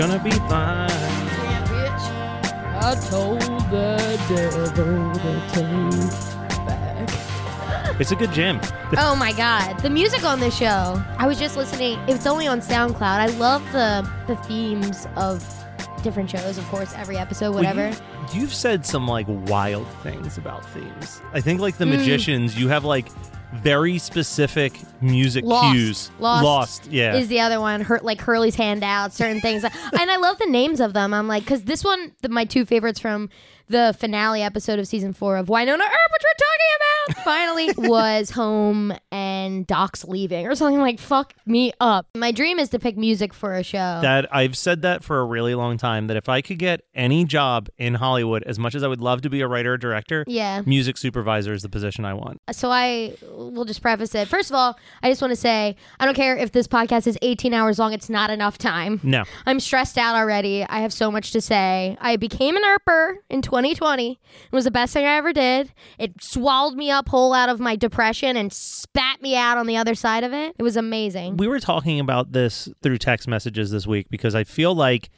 Gonna be fine. I told the devil to take back. It's a good jam. Oh my god, the music on this show. I was just listening. It's only on SoundCloud. I love the the themes of different shows. Of course, every episode, whatever. Well, you, have said some like wild things about themes. I think like the Mm. magicians, you have like very specific music Lost. cues. Lost, yeah. is the other one. hurt like Hurley's handouts, certain things, and I love the names of them. I'm like, because this one, the, my two favorites from the finale episode of season four of Wynonna Earp, which we're talking about, finally was home and Doc's leaving or something like fuck me up. My dream is to pick music for a show. that I've said that for a really long time that if I could get any job in Hollywood, as much as I would love to be a writer or director, Yeah. music supervisor is the position I want. so I will just preface it. First of all, I just want to say I don't care if this podcast is 18 hours long. It's not enough time. No. I'm stressed out already. I have so much to say. I became an Earper in 2020. It was the best thing I ever did. It swallowed me up whole out of my depression and spat me out on the other side of it. It was amazing. We were talking about this through text messages this week because I feel like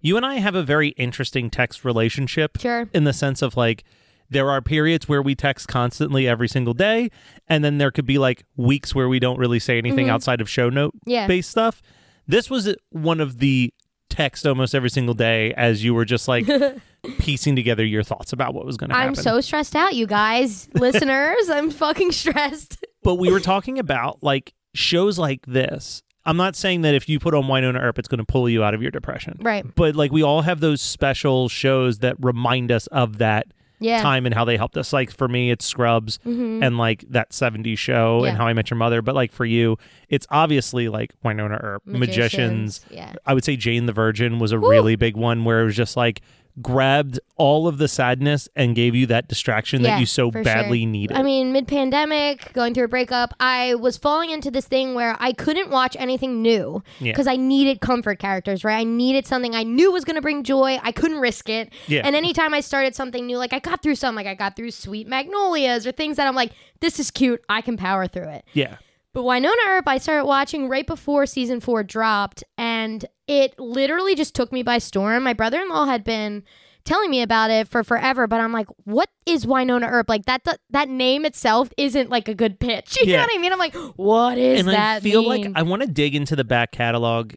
you and I have a very interesting text relationship. Sure. In the sense of like, there are periods where we text constantly every single day, and then there could be like weeks where we don't really say anything outside of show note Mm-hmm. Yeah. based stuff. This was one of the text almost every single day as you were just like piecing together your thoughts about what was going to happen. I'm so stressed out, you guys, listeners. I'm fucking stressed. but we were talking about like shows like this. I'm not saying that if you put on Wine Wynonna Earp, it's going to pull you out of your depression. Right. But like we all have those special shows that remind us of that Yeah. Mm-hmm. time and how they helped us. Like for me, it's Scrubs and like that 70s show Yeah. and How I Met Your Mother. But like for you, it's obviously like Wynonna Earp, Magicians. Magicians, yeah. I would say Jane the Virgin was a really big one where it was just like grabbed all of the sadness and gave you that distraction Yeah, that you so badly sure. needed. I mean, mid pandemic, going through a breakup, I was falling into this thing where I couldn't watch anything new Yeah. because I needed comfort characters, right? I needed something I knew was going to bring joy. I couldn't risk it. Yeah. And anytime I started something new, like I got through some, like I got through Sweet Magnolias or things that I'm like, this is cute. I can power through it. yeah. But Wynonna Earp, I started watching right before season four dropped, and it literally just took me by storm. My brother in law had been telling me about it for forever, but I'm like, what is Wynonna Earp? Like that that, that name itself isn't like a good pitch. You Yeah. know what I mean? I'm like, what is and that I feel mean? like I want to dig into the back catalog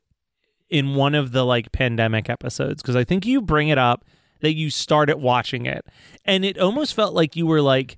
in one of the like pandemic episodes because I think you bring it up that you started watching it and it almost felt like you were like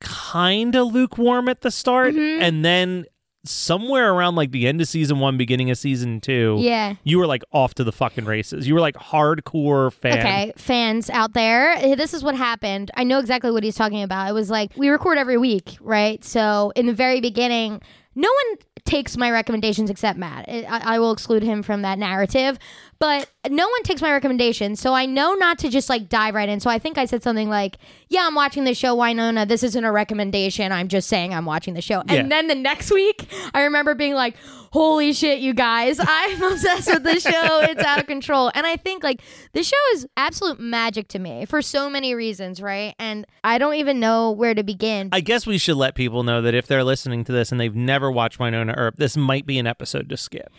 kind of lukewarm at the start Mm-hmm. and then somewhere around like the end of season 1 beginning of season 2 yeah. you were like off to the fucking races you were like hardcore fan Okay, fans out there, eh, this is what happened. I know exactly what he's talking about. It was like we record every week, right? So in the very beginning, no one takes my recommendations except Matt. I, I will exclude him from that narrative, but no one takes my recommendations. So I know not to just like dive right in. So I think I said something like, "Yeah, I'm watching the show Wynonna. This isn't a recommendation. I'm just saying I'm watching the show." Yeah. And then the next week, I remember being like, "Holy shit, you guys! I'm obsessed with this show. It's out of control." And I think like this show is absolute magic to me for so many reasons, right? And I don't even know where to begin. I guess we should let people know that if they're listening to this and they've never watched Wynonna Earp, this might be an episode to skip.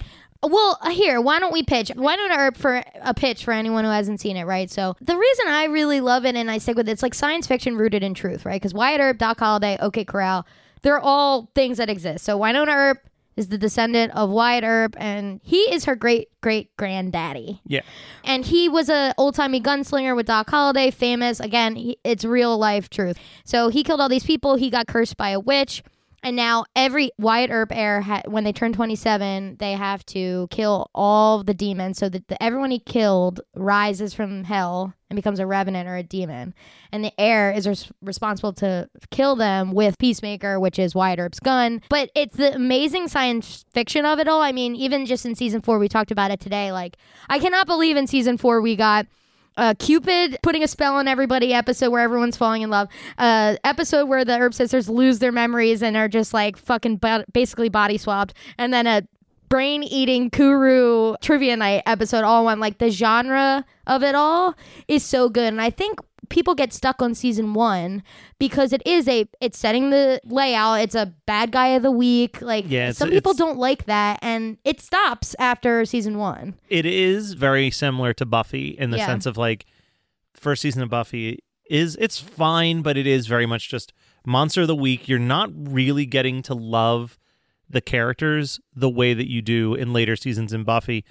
Well, uh, here, why don't we pitch? Why don't Earp for a pitch for anyone who hasn't seen it, right? So the reason I really love it and I stick with it, it's like science fiction rooted in truth, right? Because Wyatt Earp, Doc Holliday, OK Corral, they're all things that exist. So Wynonna Earp is the descendant of Wyatt Earp, and he is her great great granddaddy. Yeah. And he was a old timey gunslinger with Doc Holliday, famous. Again, he, it's real life truth. So he killed all these people. He got cursed by a witch. And now every Wyatt Earp heir, ha- when they turn 27, they have to kill all the demons so that the, everyone he killed rises from hell and becomes a revenant or a demon. And the heir is res- responsible to kill them with Peacemaker, which is Wyatt Earp's gun. But it's the amazing science fiction of it all. I mean, even just in season four, we talked about it today. Like, I cannot believe in season four we got uh, Cupid putting a spell on everybody episode where everyone's falling in love. Uh, episode where the Earp sisters lose their memories and are just like fucking bo- basically body swapped. And then a brain eating Kuru trivia night episode all one. Like the genre of it all is so good. And I think people get stuck on season one because it is a it's setting the layout it's a bad guy of the week like Yeah, it's- some people it's- don't like that and it stops after season one it is very similar to Buffy in the Yeah. sense of like first season of Buffy is it's fine, but it is very much just monster of the week. You're not really getting to love the characters the way that you do in later seasons in Buffy.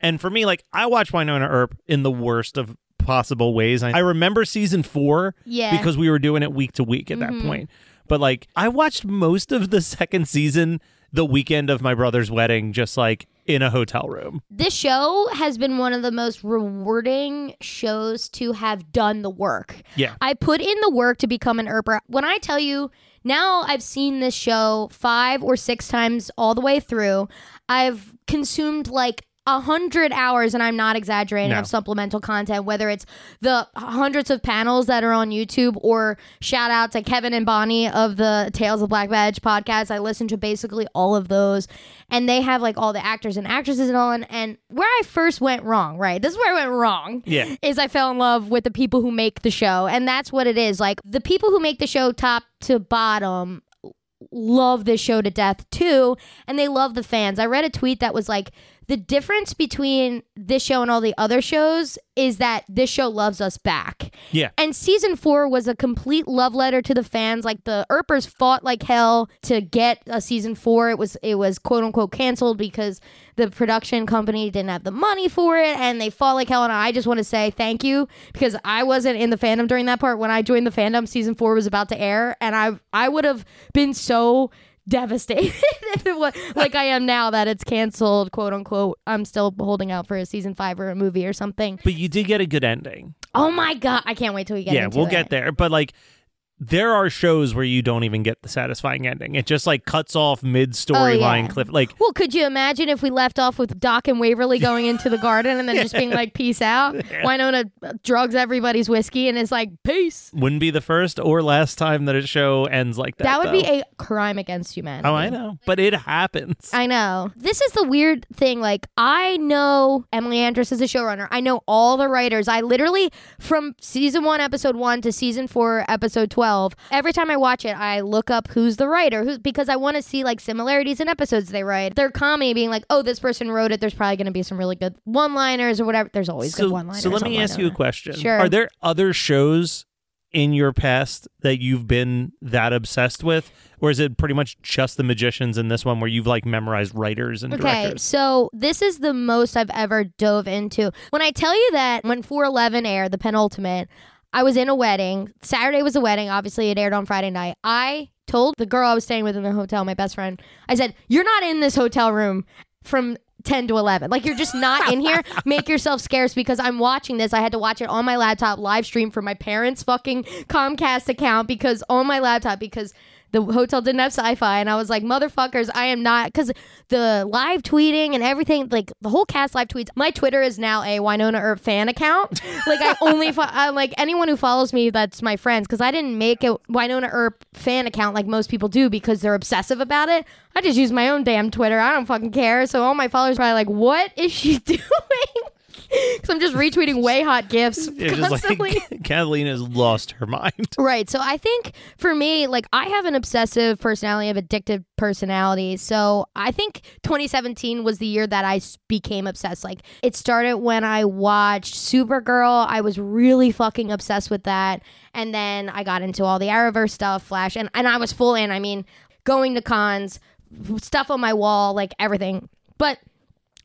And for me, like I watch Wynonna Earp in the worst of possible ways. I, I remember season four Yeah. because we were doing it week to week at that mm-hmm. point. But like I watched most of the second season the weekend of my brother's wedding, just like in a hotel room. this show has been one of the most rewarding shows to have done the work. Yeah. I put in the work to become an Earper. When I tell you, now I've seen this show five or six times all the way through. I've consumed like a hundred hours, and I'm not exaggerating, No. of supplemental content, whether it's the hundreds of panels that are on YouTube or shout out to Kevin and Bonnie of the Tales of Black Badge podcast. I listen to basically all of those, and they have like all the actors and actresses and all. And, and where I first went wrong, right? This is where I went wrong Yeah. is I fell in love with the people who make the show. And that's what it is. Like the people who make the show top to bottom love this show to death too. And they love the fans. I read a tweet that was like, the difference between this show and all the other shows is that this show loves us back. Yeah. And season four was a complete love letter to the fans. Like the Earpers fought like hell to get a season four. It was it was quote unquote canceled because the production company didn't have the money for it, and they fought like hell. And I just want to say thank you because I wasn't in the fandom during that part. When I joined the fandom, season four was about to air, and I I would have been so devastated if it was like I am now that it's canceled, quote unquote. I'm still holding out for a season five or a movie or something. But you did get a good ending. Oh my god, I can't wait till we get yeah, we'll it. get there. But like there are shows where you don't even get the satisfying ending. It just like cuts off mid storyline Oh, yeah. cliff. Like Well, could you imagine if we left off with Doc and Waverly going into the garden and then just being like, "Peace out"? Wynonna uh, drugs everybody's whiskey and is like, "Peace." wouldn't be the first or last time that a show ends like that. That would be a crime against humanity. Oh, I know. But it happens. I know. This is the weird thing. Like, I know Emily Andras is a showrunner. I know all the writers. I literally, from season one, episode one to season four, episode 12, 12. Every time I watch it, I look up who's the writer, who's because I want to see like similarities in episodes they write. Their comedy being like, oh, this person wrote it. There's probably going to be some really good one-liners or whatever. There's always good one-liners. so let me ask you a question. Sure. Are there other shows in your past that you've been that obsessed with? Or is it pretty much just the magicians in this one where you've like memorized writers and Okay, directors? so this is the most I've ever dove into. When I tell you that when 411 aired, the penultimate, I was in a wedding. Saturday was a wedding. Obviously, it aired on Friday night. I told the girl I was staying with in the hotel, my best friend, I said, You're not in this hotel room from 10 to 11. Like, you're just not in here. Make yourself scarce because I'm watching this. I had to watch it on my laptop, live stream from my parents' fucking Comcast account because on my laptop, because the hotel didn't have Syfy and i was like motherfuckers i am not because the live tweeting and everything like the whole cast live tweets my twitter is now a wynonna earp fan account. Like i only fo- I'm like anyone who follows me that's my friends because i didn't make a wynonna earp fan account like most people do because they're obsessive about it. I just use my own damn twitter. I don't fucking care. So all my followers are probably like what is she doing because i'm just retweeting WayHaught gifs It's just constantly like Kathleen has lost her mind. Right. So I think for me, like I have an obsessive personality, of addictive personality. So I think 2017 was the year that I became obsessed. Like it started when I watched Supergirl. I was really fucking obsessed with that. And then I got into all the Arrowverse stuff, Flash, and, and I was full in. I mean, going to cons, stuff on my wall, like everything. But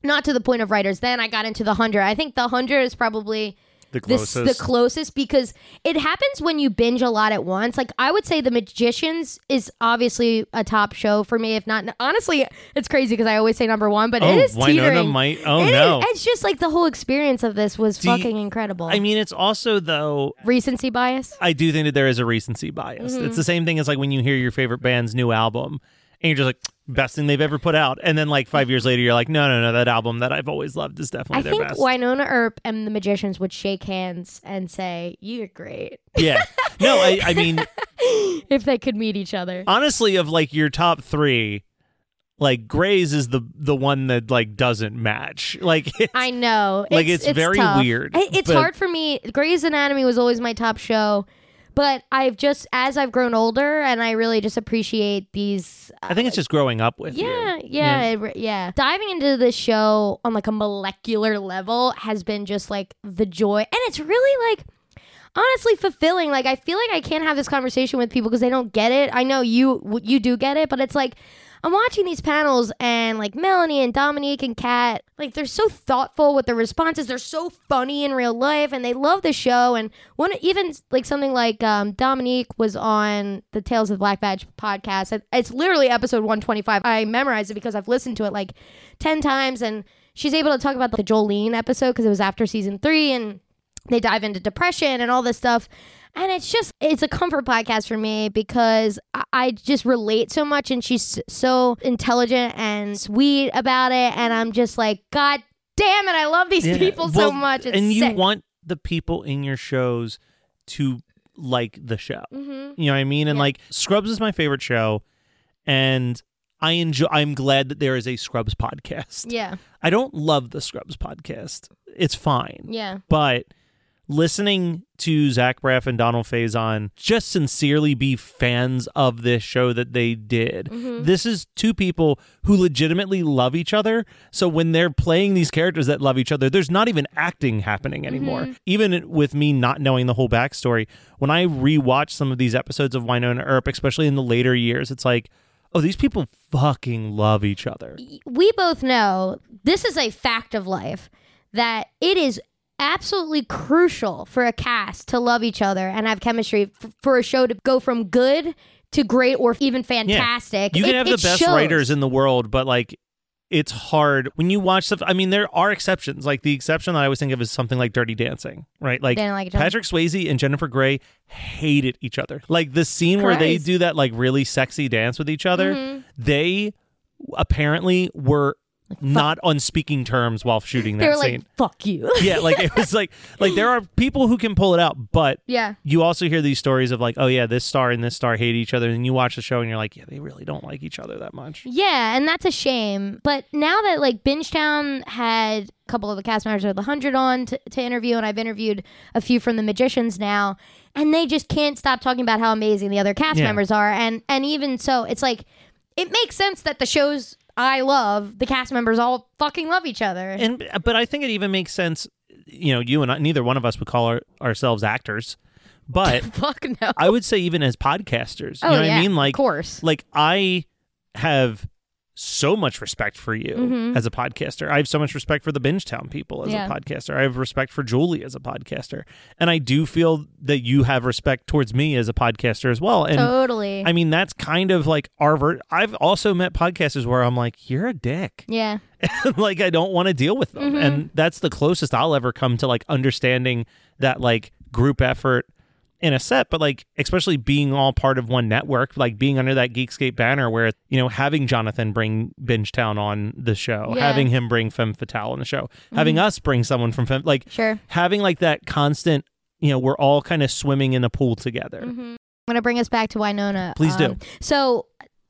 not to the point of writers. Then I got into the 100. I think the 100 is probably The closest. the closest because it happens when you binge a lot at once. Like I would say, The Magicians is obviously a top show for me. If not, honestly, it's crazy because I always say number one, but oh, it is Wynonna teetering. might. Oh It is- no. it's just like the whole experience of this was Do you- fucking incredible. I mean, it's also though. recency bias. I do think that there is a recency bias. Mm-hmm. It's the same thing as like when you hear your favorite band's new album and you're just like best thing they've ever put out, and then like five years later you're like, no, no, no, that album that I've always loved is definitely I their think best. Wynonna Earp and The Magicians would shake hands and say, "You're great," yeah. No, I, I mean, if they could meet each other. honestly, of like your top three, like Grey's is the the one that like doesn't match. Like it's, I know. Like, it's very tough. weird, It's but- hard for me. Grey's Anatomy was always my top show, but I've just as I've grown older and I really just appreciate these. uh, I think it's just growing up with yeah, you. yeah, it yeah. Diving into this show on like a molecular level has been just like the joy, and it's really like honestly fulfilling. Like I feel like I can't have this conversation with people because they don't get it. I know you you do get it, but it's like I'm watching these panels and like Melanie and Dominique and Kat, like they're so thoughtful with their responses. They're so funny in real life and they love the show. And one even like something like um, Dominique was on the Tales of the Black Badge podcast. It's literally episode 125. I memorized it because I've listened to it like 10 times and she's able to talk about the Jolene episode because it was after season three and they dive into depression and all this stuff. And it's just, it's a comfort podcast for me because I, I just relate so much and she's so intelligent and sweet about it. And I'm just like, God damn it, I love these Yeah. people so much. It's and you sick. want the people in your shows to like the show. Mhm. You know what I mean? And Yeah. like Scrubs is my favorite show, and I enjoy. I'm glad that there is a Scrubs podcast. Yeah, I don't love the Scrubs podcast. It's fine, yeah. but listening to Zach Braff and Donald Faison just sincerely be fans of this show that they did. Mm-hmm. This is two people who legitimately love each other. So when they're playing these characters that love each other, there's not even acting happening anymore. Mm-hmm. Even with me not knowing the whole backstory, when I rewatch some of these episodes of Wynonna Earp, especially in the later years, it's like, oh, these people fucking love each other. we both know this is a fact of life that it is absolutely crucial for a cast to love each other and have chemistry f- for a show to go from good to great or even fantastic. You can It- have the best shows. writers in the world, but like it's hard when you watch stuff. I mean, there are exceptions. Like the exception that I always think of is something like Dirty Dancing, right? Like, like. Patrick Swayze and Jennifer Grey hated each other. Like the scene where they do that like really sexy dance with each other, Mm-hmm. they apparently were not on speaking terms while shooting that were like, scene. "Fuck you." yeah, like it was like like there are people who can pull it out, but yeah. you also hear these stories of like, oh yeah, this star and this star hate each other, and you watch the show and you're like, yeah, they really don't like each other that much. Yeah, and that's a shame. But now that like Bingetown had a couple of the cast members of The Hundred on to, to interview, and I've interviewed a few from The Magicians now, and they just can't stop talking about how amazing the other cast Yeah. members are, and and even so, it's like it makes sense that the shows I love, the cast members all fucking love each other. And but I think it even makes sense. You know, you and I, neither one of us would call our, ourselves actors, but Fuck no. I would say even as podcasters, you oh know what yeah, I mean? Like, of course. like I have so much respect for you as a podcaster. I have so much respect for the Bingetown people as Mm-hmm. Yeah. a podcaster. I have respect for Julie as a podcaster, and I do feel that you have respect towards me as a podcaster as well. And Totally. I mean, that's kind of like our. Ver- I've also met podcasters where I'm like, "You're a dick." yeah. like I don't want to deal with them. Mm-hmm. And that's the closest I'll ever come to like understanding that like group effort in a set, but like especially being all part of one network, like being under that Geekscape banner where, you know, having Jonathan bring Bingetown on the show, Yeah. Mm-hmm. having him bring Femme Fatale on the show, having us bring someone from Femme like Sure. having like that constant, you know, we're all kind of swimming in a pool together. Mm-hmm. I'm gonna bring us back to Wynonna. Please do. Um, So,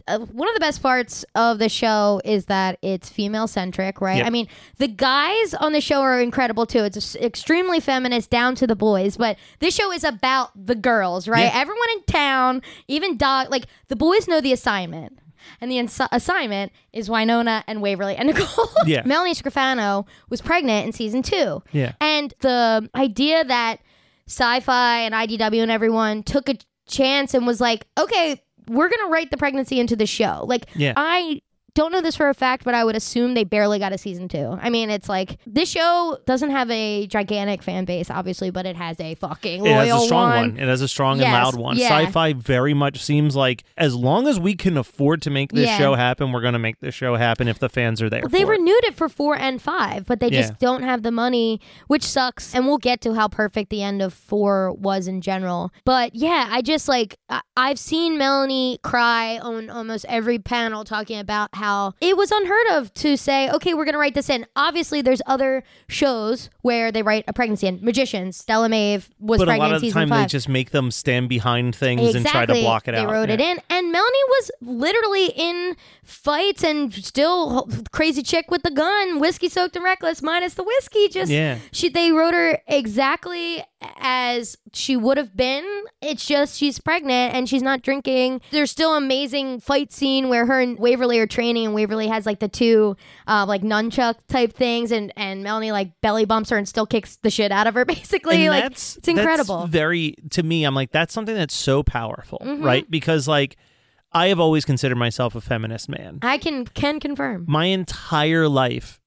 uh, one of the best parts of the show is that it's female centric, right? I mean, the guys on the show are incredible too. It's extremely feminist, down to the boys. But this show is about the girls, right? Everyone in town, even dog, like the boys know the assignment. And the ins- assignment is Wynonna and Waverly and Nicole. Yeah. Melanie Scrofano was pregnant in season two. Yeah. And the idea that Syfy and IDW and everyone took a chance and was like, okay, we're gonna write the pregnancy into the show. Like, Yeah. I don't know this for a fact, but I would assume they barely got a season two. I mean, it's like this show doesn't have a gigantic fan base, obviously, but it has a fucking It has a strong one. one. It has a strong Yes, and loud one. yeah. Syfy very much seems like as long as we can afford to make this Yeah. show happen, we're going to make this show happen if the fans are there. They for it. renewed it for four and five, but they Yeah. just don't have the money, which sucks. And we'll get to how perfect the end of four was in general. But yeah, I just like, I- I've seen Melanie cry on almost every panel talking about how it was unheard of to say, okay, we're going to write this in. Obviously, there's other shows where they write a pregnancy in. Magicians, Stella Maeve was but a lot of the time five. they just make them stand behind things and try to block it they out. They wrote it in, and Melanie was literally in fights and still crazy chick with the gun, whiskey soaked and reckless, minus the whiskey. Just Yeah. she they wrote her exactly as she would have been. It's just she's pregnant and she's not drinking. There's still amazing fight scene where her and Waverly are training, and Waverly has like the two uh, like nunchuck type things, and and Melanie like belly bumps her and still kicks the shit out of her. Basically, And like it's incredible. That's very to me. I'm like that's something that's so powerful, Mm-hmm. right? Because like I have always considered myself a feminist man. I can can confirm. My entire life,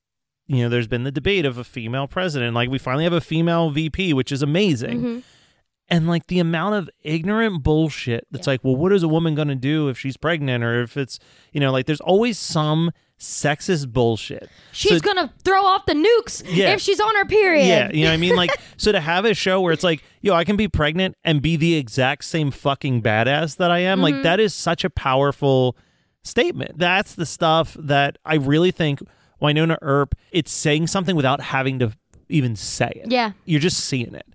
you know, there's been the debate of a female president. Like we finally have a female VP, which is amazing. Mm-hmm. And like the amount of ignorant bullshit that's like, well, what is a woman going to do if she's pregnant or if it's, you know, like there's always some sexist bullshit. She's So- gonna throw off the nukes Yeah. if she's on her period. Yeah, you know what I mean? Like, so to have a show where it's like, yo, I can be pregnant and be the exact same fucking badass that I am, like, mm-hmm. that is such a powerful statement. That's the stuff that I really think Wynonna Earp, it's saying something without having to even say it. Yeah. You're just seeing it.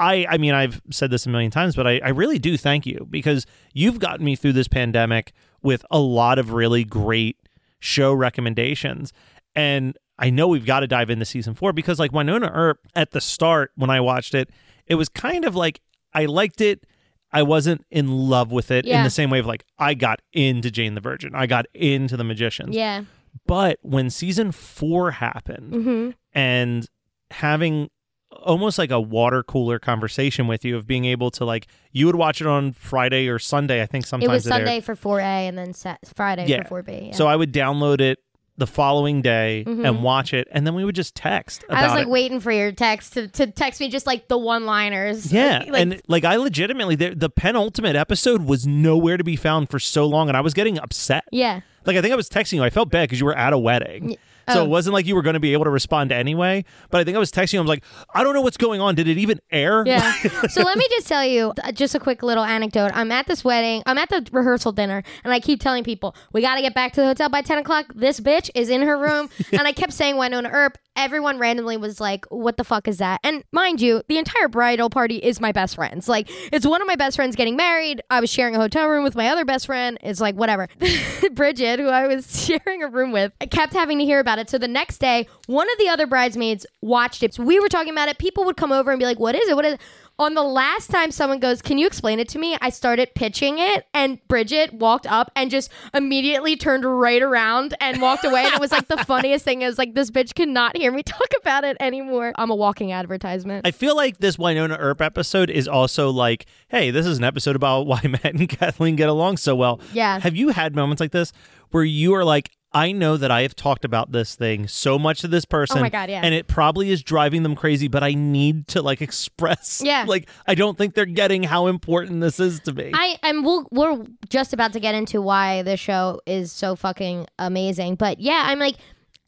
I, I mean, I've said this a million times, but I, I really do thank you because you've gotten me through this pandemic with a lot of really great show recommendations. And I know we've got to dive into season four because, like, Wynonna Earp at the start when I watched it, it was kind of like I liked it. I wasn't in love with it in the same way of like I got into Jane the Virgin. I got into the magicians. Yeah. But when season four happened Mm-hmm. and having almost like a water cooler conversation with you of being able to like you would watch it on Friday or Sunday, I think It sometimes was it aired. Sunday for 4A and then Sat- Friday Yeah. for 4B. Yeah. So I would download it the following day and watch it and then we would just text about Mm-hmm. I was like it. waiting for your text to, to text me just like the one liners. Yeah, Like, and like I legitimately the, the penultimate episode was nowhere to be found for so long and I was getting upset. yeah. Like I think I was texting you. I felt bad because you were at a wedding. So Oh. it wasn't like you were going to be able to respond anyway. But I think I was texting you. I was like, I don't know what's going on. Did it even air? Yeah. so let me just tell you uh, just a quick little anecdote. I'm at this wedding. I'm at the rehearsal dinner, and I keep telling people we got to get back to the hotel by 10 o'clock. This bitch is in her room, and I kept saying Wynonna Earp. Everyone randomly was like, "What the fuck is that?" And mind you, the entire bridal party is my best friends. Like, it's one of my best friends getting married. I was sharing a hotel room with my other best friend. It's like whatever. Bridget, who I was sharing a room with, I kept having to hear about it. So the next day, one of the other bridesmaids watched it. So we were talking about it. People would come over and be like, "What is it? What is it?" On the last time someone goes, Can you explain it to me? I started pitching it, and Bridget walked up and just immediately turned right around and walked away. And it was like the funniest thing. It was like, This bitch cannot hear me talk about it anymore. I'm a walking advertisement. I feel like this Wynonna Earp episode is also like, hey, this is an episode about why Matt and Kathleen get along so well. Yeah. Have you had moments like this where you are like, I know that I have talked about this thing so much to this person. Oh my God, yeah. And it probably is driving them crazy, but I need to like express. Yeah. Like, I don't think they're getting how important this is to me. I and we'll, we're just about to get into why the show is so fucking amazing. But yeah, I'm like,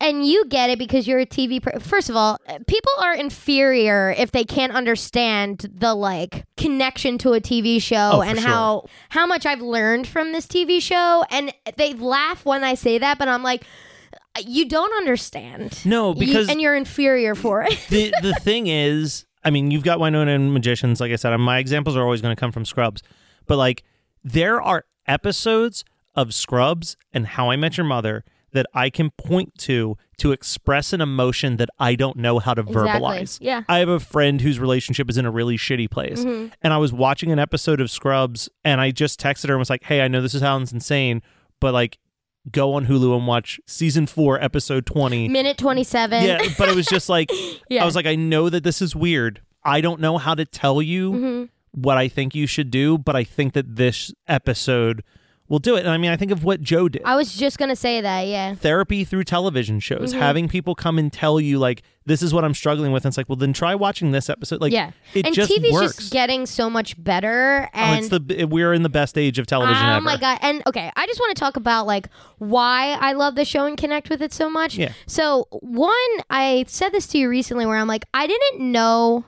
and you get it because you're a TV. Per- First of all, people are inferior if they can't understand the like connection to a TV show Oh, and sure. how how much I've learned from this TV show. And they laugh when I say that, but I'm like. You don't understand. No, You- because- and you're inferior for it. the the thing is, I mean, you've got Wynonna and Magicians. Like I said, my examples are always going to come from Scrubs, but like there are episodes of Scrubs and How I Met Your Mother that I can point to to express an emotion that I don't know how to Exactly. verbalize. Yeah. I have a friend whose relationship is in a really shitty place, Mm-hmm. and I was watching an episode of Scrubs, and I just texted her and was like, "Hey, I know this is sounds insane, but like." Go on Hulu and watch season four, episode 20 Minute 27. yeah, but it was just like Yeah. I was like, I know that this is weird. I don't know how to tell you Mm-hmm. what I think you should do, but I think that this episode will do it. And I mean, I think of what Joe did. I was just going to say that. Yeah. Therapy through television shows, Mm-hmm. having people come and tell you like this is what I'm struggling with. And it's like, well, then try watching this episode. Like, yeah. it and just TV's works. just getting so much better. oh, And it's the we're in the best age of television Oh ever. my god! And okay, I just want to talk about like why I love the show and connect with it so much. Yeah. So one, I said this to you recently, where I'm like, I didn't know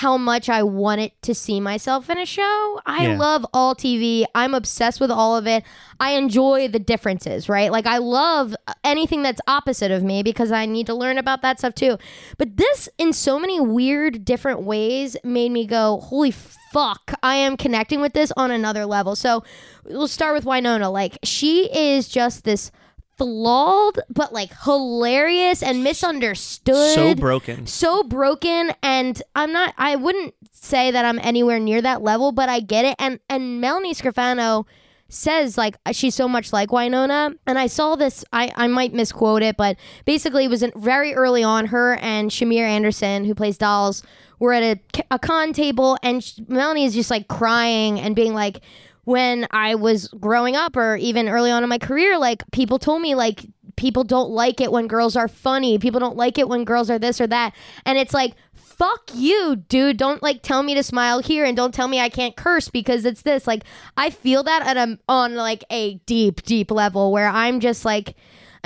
how much I wanted to see myself in a show. I Yeah. love all TV. I'm obsessed with all of it. I enjoy the differences, right? Like I love anything that's opposite of me because I need to learn about that stuff too. But this in so many weird different ways made me go, "Holy fuck, I am connecting with this on another level." So, we'll start with Wynonna. Like she is just this flawed but like hilarious and misunderstood. so broken. so broken and i'm not i wouldn't say that i'm anywhere near that level but i get it. And and melanie scrofano says like uh, she's so much like wynonna. And i saw this i i might misquote it but basically it was very early on her and shamier anderson who plays dolls were at a, a con table and melanie is just like crying and being like when I was growing up or even early on in my career, like people told me like people don't like it when girls are funny. People don't like it when girls are this or that. And it's like, fuck you, dude. Don't like tell me to smile here and don't tell me I can't curse because it's this. Like I feel that at a on like a deep, deep level where I'm just like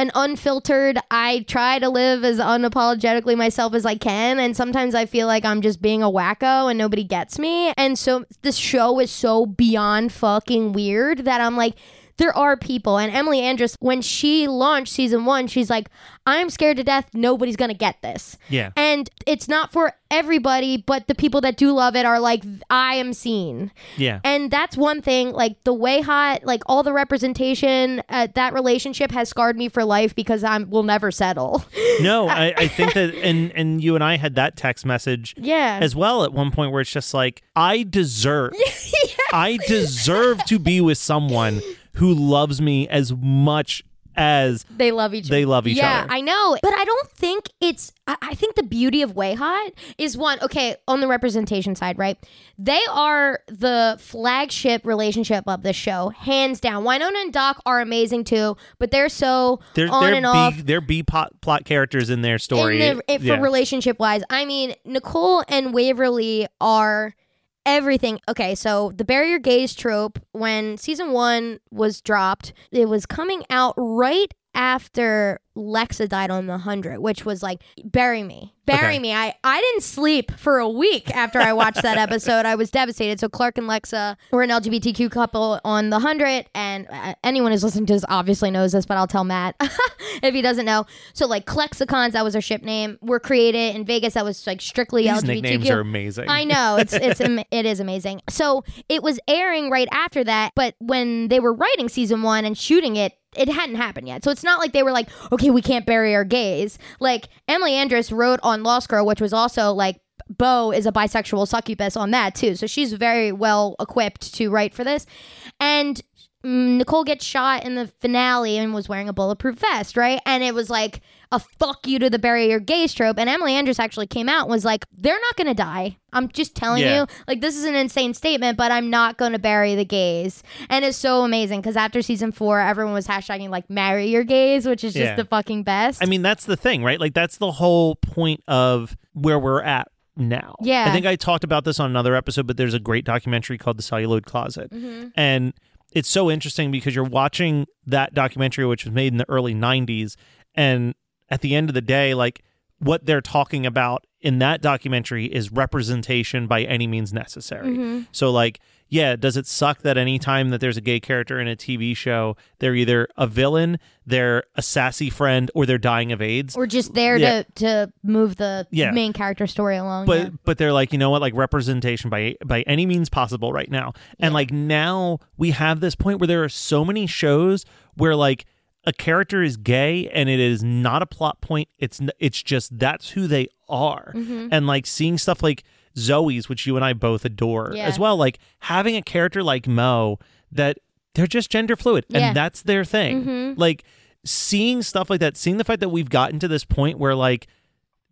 an unfiltered i try to live as unapologetically myself as i can and sometimes i feel like i'm just being a wacko and nobody gets me. And so this show is so beyond fucking weird that i'm like there are people and emily andras when she launched season one she's like i'm scared to death nobody's gonna get this Yeah. and it's not for everybody but the people that do love it are like i am seen Yeah. and that's one thing, like the WayHaught, like all the representation, uh, that relationship has scarred me for life because I'm will never settle. no, I, I think that and and you and I had that text message yeah. as well at one point where it's just like I deserve I deserve to be with someone who loves me as much as they love each They love each yeah, other. I know. But I don't think it's I, I think the beauty of WayHaught is one, okay, on the representation side, right? They are the flagship relationship of the show, hands down. Wynonna and Doc are amazing too, but they're so they're on they're and B, off. they're B plot, plot characters in their story. in the, if Yeah. for relationship wise. I mean, Nicole and Waverly are everything. Okay, so the bury your gays trope, when season one was dropped, it was coming out right after Lexa died on the 100, which was like, bury me. Bury Okay. me. I, I didn't sleep for a week after I watched that episode. I was devastated. So Clarke and Lexa were an LGBTQ couple on the 100. And uh, anyone who's listening to this obviously knows this, but I'll tell Matt if he doesn't know. So, like, Klexicons, that was our ship name, were created in Vegas. That was like strictly These LGBTQ. nicknames are amazing. I know it's it's am- it is amazing. So it was airing right after that, but when they were writing season one and shooting it, it hadn't happened yet. So it's not like they were like, okay, we can't bury our gays. Like Emily Andras wrote on Lost Girl, which was also like. Bo is a bisexual succubus on that too, so she's very well equipped to write for this. And mm, Nicole gets shot in the finale and was wearing a bulletproof vest, right? And it was like a fuck you to the bury your gays trope. And Emily Andras actually came out and was like, they're not going to die. I'm just telling Yeah. you. Like, this is an insane statement, but I'm not going to bury the gays. And it's so amazing because after season four, everyone was hashtagging, like, marry your gays, which is just Yeah. the fucking best. I mean, that's the thing, right? Like that's the whole point of where we're at now. Yeah. I think I talked about this on another episode, but there's a great documentary called The Celluloid Closet. Mm-hmm. And it's so interesting because you're watching that documentary, which was made in the early 90s. And at the end of the day, like what they're talking about in that documentary is representation by any means necessary. Mm-hmm. So, like, yeah, does it suck that anytime that there's a gay character in a TV show, they're either a villain, they're a sassy friend, or they're dying of AIDS? We're just there Yeah. to, to move the Yeah. main character story along. but yeah. but they're like you know what like representation by by any means possible right now and like now we have this point where there are so many shows where like a character is gay and it is not a plot point it's it's just that's who they are Mm-hmm. and like seeing stuff like Zoey's which you and I both adore Yeah. as well like having a character like Mo that they're just gender fluid Yeah. and that's their thing Mm-hmm. like seeing stuff like that seeing the fact that we've gotten to this point where like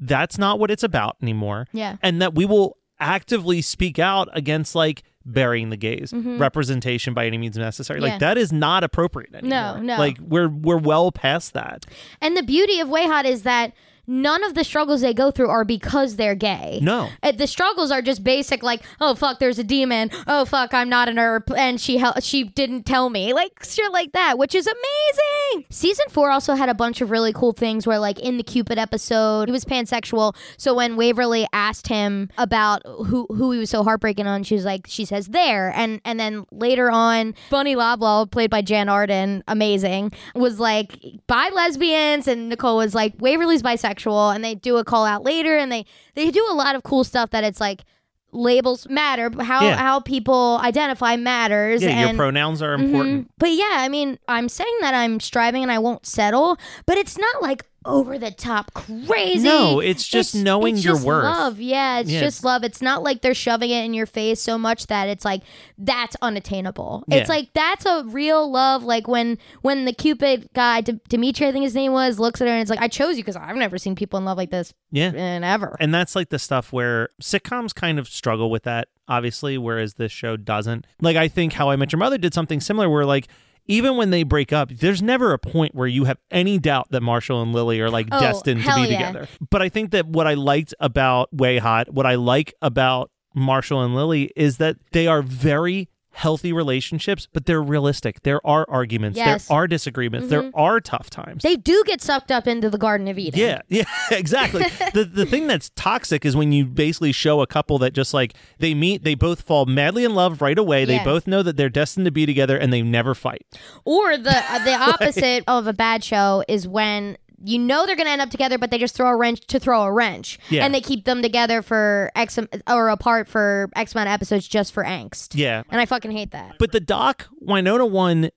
that's not what it's about anymore Yeah. and that we will actively speak out against like burying the gays representation by any means necessary Mm-hmm. Yeah. like that is not appropriate anymore No, no. like we're we're well past that And the beauty of WayHaught is that none of the struggles they go through are because they're gay. no Uh, the struggles are just basic, like, oh fuck, there's a demon. Oh fuck, I'm not an Earp, and she hel- she didn't tell me, like shit like that, which is amazing. Season four also had a bunch of really cool things where, like, in the Cupid episode, he was pansexual. So when Waverly asked him about who who he was so heartbreaking on, she was like, she says there, and and then later on, Bunny Loblaw, played by Jann Arden, amazing, was like, by lesbians, and Nicole was like, Waverly's bisexual, and they do a call out later, and they they do a lot of cool stuff that it's like labels matter how Yeah. how people identify matters yeah your pronouns are Mhm. important but yeah i mean i'm saying that i'm striving and i won't settle but it's not like over the top crazy. No, it's just knowing it's your just worth. love. Yeah it's Yeah. just love. It's not like they're shoving it in your face so much that it's like that's unattainable. It's like that's a real love. Like when when the cupid guy D- dimitri i think his name was looks at her and it's like i chose you because i've never seen people in love like this yeah. and ever. And that's like the stuff where sitcoms kind of struggle with that obviously whereas this show doesn't. Like i think how i met your mother did something similar where like even when they break up there's never a point where you have any doubt that marshall and lily are like Oh, destined to be yeah. together but i think that what i liked about WayHaught what i like about marshall and lily is that they are very healthy relationships but they're realistic there are arguments Yes. there are disagreements there are tough times they do get sucked up into the garden of eden yeah, yeah, exactly. the the thing that's toxic is when you basically show a couple that just like they meet, they both fall madly in love right away. They both know that they're destined to be together and they never fight. Or the uh, the opposite of a bad show is when you know they're going to end up together, but they just throw a wrench to throw a wrench, Yeah. and they keep them together for X or apart for X amount of episodes just for angst. Yeah. and I fucking hate that. But the doc Wynonna one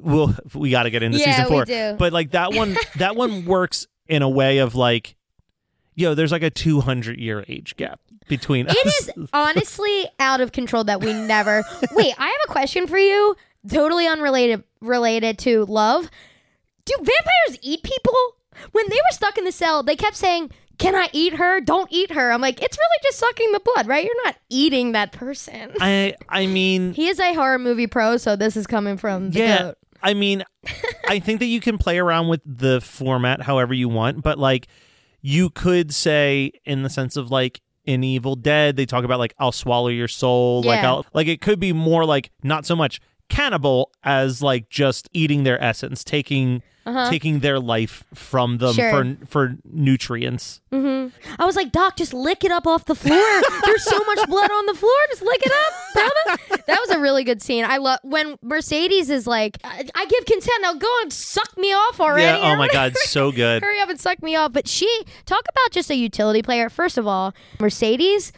well we got to get into Yeah, season we 4. do. But like that one that one works in a way of like yo, there's like a 200 year age gap between us. It is honestly out of control that we never. Wait, I have a question for you. Totally unrelated, related to love. Do vampires eat people? When they were stuck in the cell, they kept saying, "Can I eat her? Don't eat her." I'm like, it's really just sucking the blood, right? You're not eating that person. I I mean He is a horror movie pro, so this is coming from the yeah goat. i mean i think that you can play around with the format however you want but like you could say in the sense of like in evil dead they talk about like i'll swallow your soul like i'll like it could be more like not so much cannibal as like just eating their essence, taking taking their life from them Uh-huh. Sure. for for nutrients. I was like, Doc, just lick it up off the floor. There's so much blood on the floor. Just lick it up, brother. That was a really good scene. I love when Mercedes is like, I, I give consent. Now go and suck me off already. Yeah, oh my god, so good. Hurry up and suck me off. But she, talk about just a utility player. First of all, Mercedes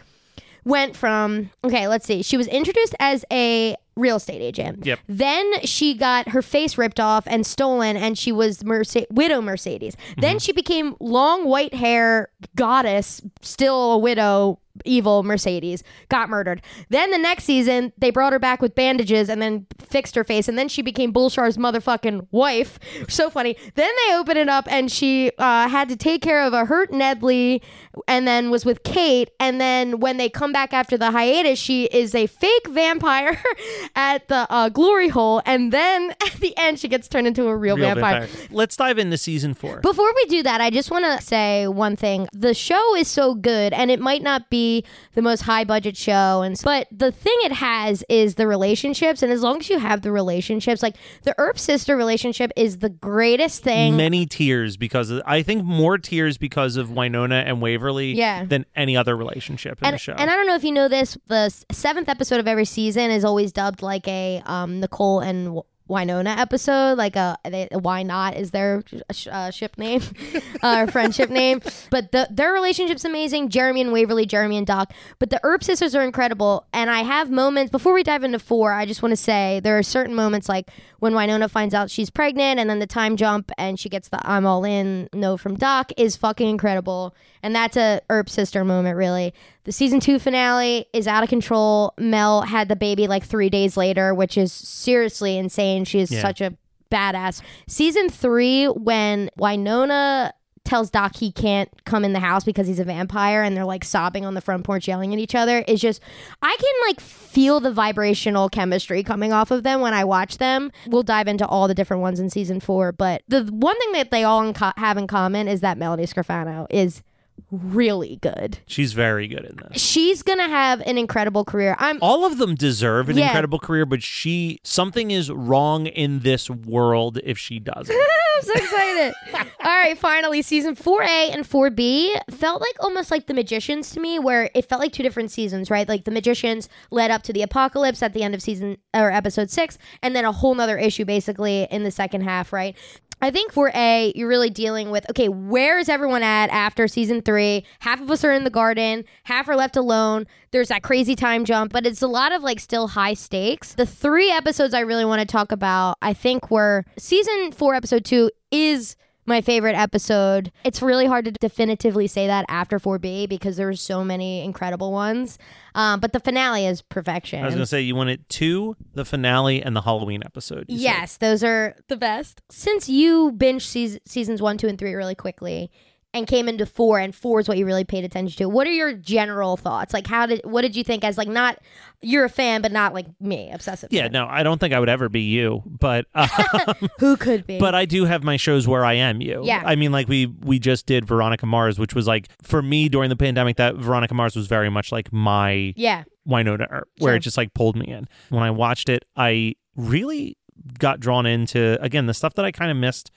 went from, okay, let's see. She was introduced as a real estate agent. Yep. Then she got her face ripped off and stolen, and she was Merce- widow Mercedes. Then mm-hmm. she became long white hair goddess, still a widow, evil Mercedes. Got murdered. Then the next season, they brought her back with bandages and then fixed her face, and then she became Bulshar's motherfucking wife. So funny. Then they opened it up, and she uh, had to take care of a hurt Nedley, and then was with Kate. And then when they come back after the hiatus, she is a fake vampire at the uh, glory hole, and then at the end, she gets turned into a real, Real vampire. vampire. Let's dive into season four. Before we do that, I just want to say one thing. The show is so good, and it might not be the most high budget show, and but the thing it has is the relationships, and as long as you have the relationships, like the Earp sister relationship is the greatest thing. Many tears because of, I think more tears because of Wynonna and Waverly Yeah. than any other relationship in and, the show. and I don't know if you know this, the seventh episode of every season is always dubbed like a um, Nicole and Wynonna episode, like a, they, why not is their sh- uh, ship name, uh, friendship name. But the, their relationship's amazing. Jeremy and Waverly, Jeremy and Doc. But the Earp sisters are incredible. And I have moments before we dive into four. I just want to say there are certain moments like when Wynonna finds out she's pregnant, and then the time jump, and she gets the "I'm all in" no from Doc is fucking incredible. And that's a Earp sister moment, really. The season two finale is out of control. Mel had the baby like three days later, which is seriously insane. She is Yeah. such a badass. Season three, when Wynonna tells Doc he can't come in the house because he's a vampire and they're like sobbing on the front porch yelling at each other is just I can like feel the vibrational chemistry coming off of them when I watch them. We'll dive into all the different ones in season 4, but the one thing that they all in co- have in common is that Melanie Scrofano is really good. She's very good in this. She's to have an incredible career. I'm All of them deserve an Yeah. incredible career, but she something is wrong in this world if she doesn't. I'm so excited. All right, finally, season 4A and 4B felt like almost like The Magicians to me, where it felt like two different seasons, right? Like The Magicians led up to the apocalypse at the end of season or episode six, and then a whole nother issue basically in the second half, right? I think for A, you're really dealing with okay, where is everyone at after season three? Half of us are in the garden, half are left alone. There's that crazy time jump, but it's a lot of like still high stakes. The three episodes I really want to talk about, I think, were season four, episode two is my favorite episode. It's really hard to definitively say that after 4B because there's so many incredible ones. Um, but the finale is perfection. I was gonna say you wanted to the finale, and the Halloween episode. you said. Yes, those are the best. Since you binge seas- seasons one, two, and three really quickly and came into four, and four is what you really paid attention to, what are your general thoughts? Like, how did, what did you think as, like, not, you're a fan, but not like me, obsessive? Yeah, fan. no, I don't think I would ever be you, but um, Who could be? but I do have my shows where I am you. Yeah. I mean, like we we just did Veronica Mars, which was like for me during the pandemic. That Veronica Mars was very much like my yeah. Wynonna Earp, where Sure. it just like pulled me in. When I watched it, I really got drawn into again the stuff that I kind of missed.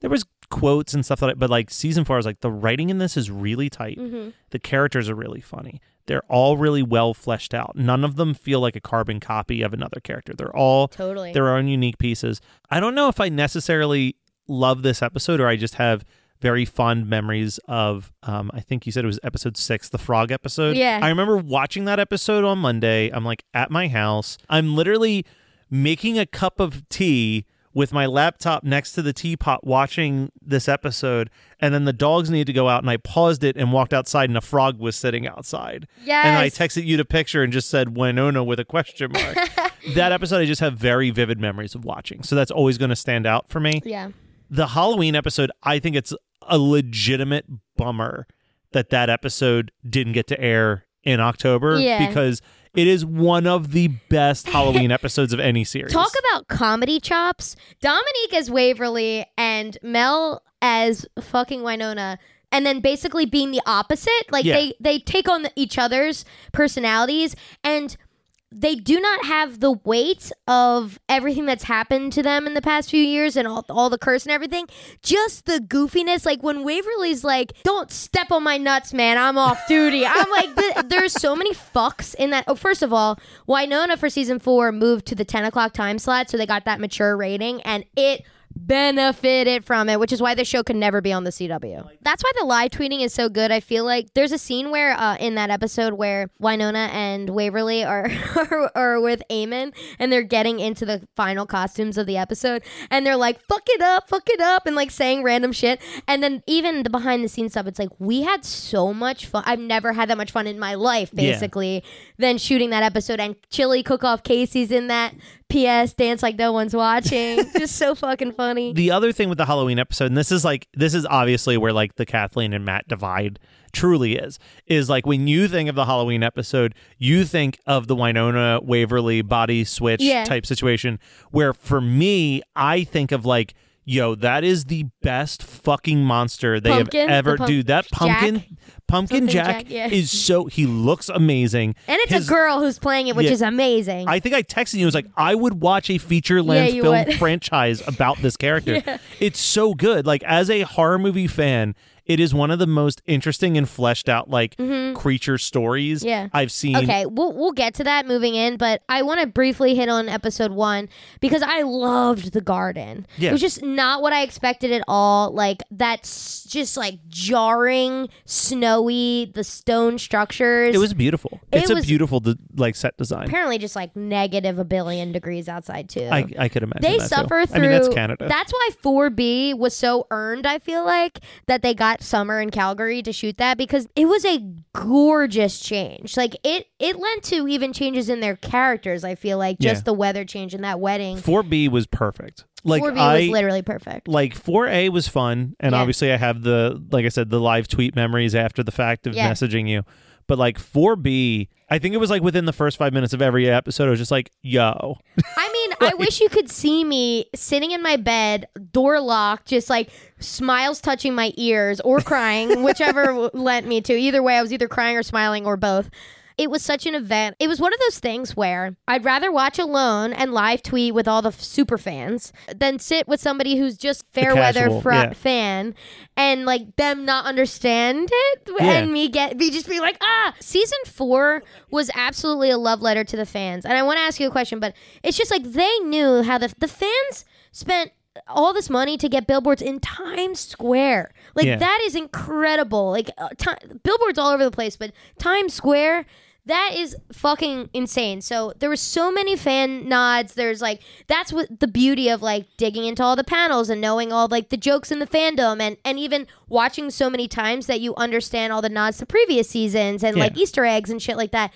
There was quotes and stuff that, I, but like season four, I was like, the writing in this is really tight. Mm-hmm. The characters are really funny. They're all really well fleshed out. None of them feel like a carbon copy of another character. They're all Totally. their own unique pieces. I don't know if I necessarily love this episode or I just have very fond memories of um I think you said it was episode 6 the frog episode. Yeah. I remember watching that episode on Monday. I'm like at my house. I'm literally making a cup of tea with my laptop next to the teapot watching this episode and then the dogs needed to go out and I paused it and walked outside and a frog was sitting outside. Yes. And I texted you the picture and just said Wynonna with a question mark. that episode I just have very vivid memories of watching. So that's always going to stand out for me. yeah. The Halloween episode, I think it's a legitimate bummer that that episode didn't get to air in October Yeah. because it is one of the best Halloween episodes of any series. Talk about comedy chops. Dominique as Waverly and Mel as fucking Wynonna. And then basically being the opposite. Like Yeah. they they take on each other's personalities and they do not have the weight of everything that's happened to them in the past few years and all, all the curse and everything. Just the goofiness, like when Waverly's like, "Don't step on my nuts, man. I'm off duty." I'm like, th- there's so many fucks in that. Oh, first of all, Wynonna for season four moved to the 10 o'clock time slot, so they got that mature rating, and it benefited from it, which is why the show could never be on the CW. That's why the live tweeting is so good. I feel like there's a scene where uh, in that episode where Wynonna and Waverly are, are are with Eamon and they're getting into the final costumes of the episode and they're like fuck it up, fuck it up and like saying random shit. And then even the behind the scenes stuff it's like we had so much fun. I've never had that much fun in my life Yeah. basically than shooting that episode and Chili Cook Off Casey's in that PS dance like no one's watching. Just so fucking funny. the other thing with the Halloween episode, and this is like this is obviously where like the Kathleen and Matt divide truly is, is like when you think of the Halloween episode, you think of the Wynonna Waverly body switch Yeah. type situation. Where for me, I think of like, yo, that is the best fucking monster they Pumpkin? have ever. The pump- dude, that pumpkin, Jack? pumpkin Jack, Jack, yeah. is so he looks amazing, And it's His- a girl who's playing it, which Yeah. is amazing. I think I texted you. I was like, I would watch a feature length Yeah, film franchise about this character. It's so good. Like as a horror movie fan, it is one of the most interesting and fleshed out like creature stories Mm-hmm. Yeah. I've seen. okay, we'll we'll get to that moving in, but I want to briefly hit on episode one because I loved the garden. Yeah. It was just not what I expected at all. Like that's just like jarring, snowy, the stone structures. It was beautiful. It it's a beautiful like set design. apparently just like negative a billion degrees outside too. I, I could imagine. they that, too. suffer through. I mean, that's Canada. That's why 4B was so earned. I feel like that they got Summer in Calgary to shoot that because it was a gorgeous change. Like it, it lent to even changes in their characters. I feel like just Yeah. the weather change in that wedding. 4B was perfect. Like 4B I was literally perfect. like 4A was fun and Yeah. obviously I have the like I said the live tweet memories after the fact of Yeah. messaging you. But like 4B, I think it was like within the first 5 minutes of every episode I was just like, "Yo." I mean, I wish you could see me sitting in my bed, door locked, just like smiles touching my ears or crying, whichever lent me to. Either way, I was either crying or smiling or both. It was such an event. It was one of those things where I'd rather watch alone and live tweet with all the f- super fans than sit with somebody who's just fair weather fr- yeah. fan and like them not understand it Yeah. and me get me just be like ah season four was absolutely a love letter to the fans and i want to ask you a question but it's just like they knew how the the fans spent all this money to get billboards in Times Square. Like Yeah. that is incredible. Like uh, ti- billboards all over the place, but Times Square that is fucking insane. So there were so many fan nods. There's like that's what the beauty of like digging into all the panels and knowing all like the jokes in the fandom and and even watching so many times that you understand all the nods to previous seasons and Yeah. like Easter eggs and shit like that.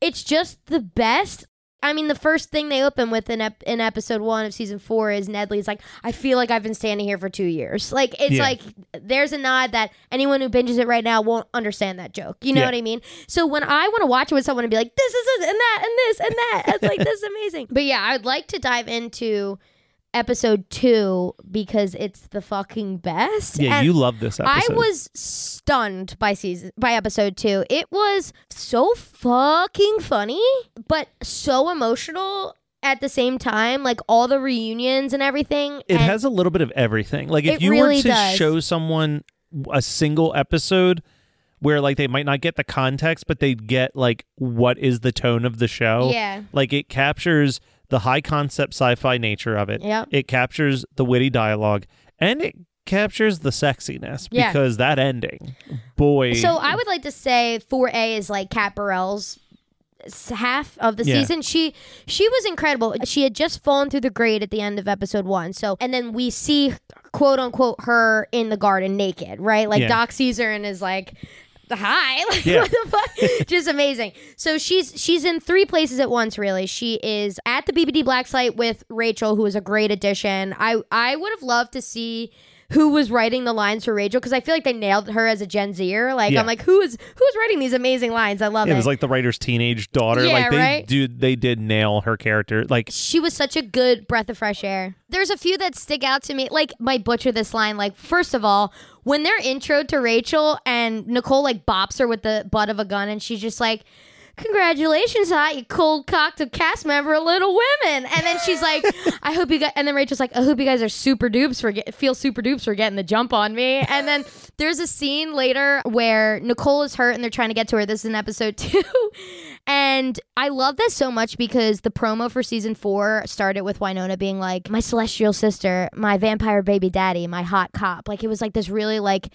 It's just the best. I mean, the first thing they open with in, ep- in episode one of season four is Nedley's like, I feel like I've been standing here for two years. Like, it's Yeah. like, there's a nod that anyone who binges it right now won't understand that joke. You know Yeah. what I mean? So when I want to watch it with someone and be like, this is it, and that, and this, and that, it's like, this is amazing. But yeah, I'd like to dive into episode two because it's the fucking best. Yeah, And you love this episode. I was stunned by season by episode two. It was so fucking funny, but so emotional at the same time. Like all the reunions and everything. It and has a little bit of everything. Like if you really were to does. show someone a single episode where like they might not get the context, but they'd get like what is the tone of the show. Yeah. Like it captures the high concept sci-fi nature of it. Yep. It captures the witty dialogue and it captures the sexiness Yeah. because that ending, boy. So I would like to say 4A is like Kat Barrell's half of the Yeah. season. She she was incredible. She had just fallen through the grade at the end of episode 1. So and then we see quote unquote her in the garden naked, right? Like Yeah. Doc sees her and is like hi like Yeah. what the fuck? Just amazing. So she's she's in three places at once really. She is at the bbd black site with rachel who is a great addition. I i would have loved to see who was writing the lines for Rachel because I feel like they nailed her as a Gen Zer. Like Yeah. I'm like, who is who's writing these amazing lines? I love it it. was like the writer's teenage daughter. Yeah, like they right? do they did nail her character. Like she was such a good breath of fresh air. There's a few that stick out to me. Like, my butcher this line. Like, first of all, when they're intro to Rachel and Nicole like bops her with the butt of a gun, and she's just like, congratulations, hot, you cold cocked a cast member of Little Women. And then she's like, I hope you guys, and then Rachel's like, I hope you guys are super dupes for get, feel super dupes for getting the jump on me. And then there's a scene later where Nicole is hurt and they're trying to get to her. This is in episode two. And I love this so much because the promo for season four started with Wynonna being like, my celestial sister, my vampire baby daddy, my hot cop. Like it was like this really like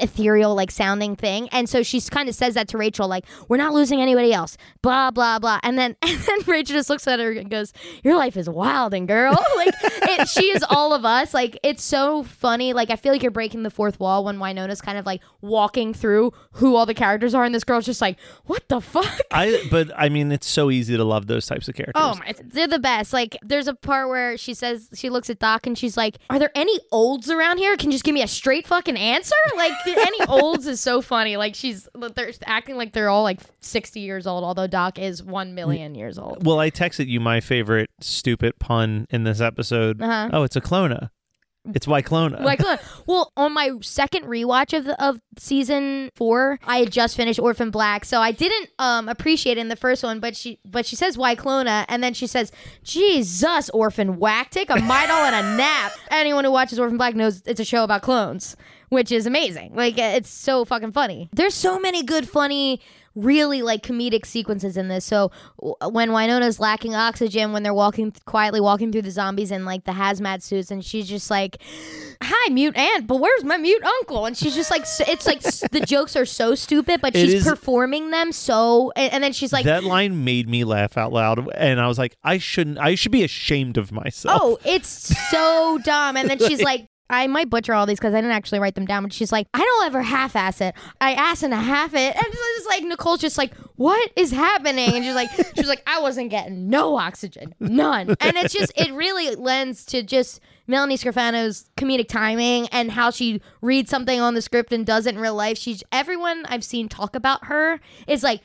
ethereal like sounding thing and so she kind of says that to rachel like we're not losing anybody else blah blah blah and then and then rachel just looks at her and goes your life is wild and girl like it, she is all of us like it's so funny like i feel like you're breaking the fourth wall when wynonna's kind of like walking through who all the characters are and this girl's just like what the fuck I but I mean it's so easy to love those types of characters. Oh my, they're the best. Like, there's a part where she says she looks at Doc and she's like, "Are there any olds around here? Can you just give me a straight fucking answer?" Like, any olds is so funny. Like, she's they're acting like they're all like 60 years old, although Doc is one million years old. Well, I texted you my favorite stupid pun in this episode. Uh-huh. Oh, it's a clona. It's Wyclona. Like, look, well, on my second rewatch of the, of season four, I had just finished Orphan Black, so I didn't um appreciate it in the first one. But she but she says Wyclona, and then she says, "Jesus, Orphan Whack, take a Midol and a nap." Anyone who watches Orphan Black knows it's a show about clones, which is amazing. Like, it's so fucking funny. There's so many good, funny really like comedic sequences in this. So w- when Wynonna's lacking oxygen, when they're walking quietly walking through the zombies in like the hazmat suits, and she's just like, "Hi, mute aunt, but where's my mute uncle?" And she's just like, it's like the jokes are so stupid, but It she's is- performing them so, and, and then she's like, that line made me laugh out loud, and I was like, I shouldn't. I should be ashamed of myself. Oh, it's so dumb. And then she's like, I might butcher all these because I didn't actually write them down, but she's like, I don't ever half ass it. I ass and a half it. And it's like, Nicole's just like, what is happening? And she's like, she's like, I wasn't getting no oxygen, none. And it's just, it really lends to just Melanie Scrofano's comedic timing and how she reads something on the script and does it in real life. She's, everyone I've seen talk about her is like,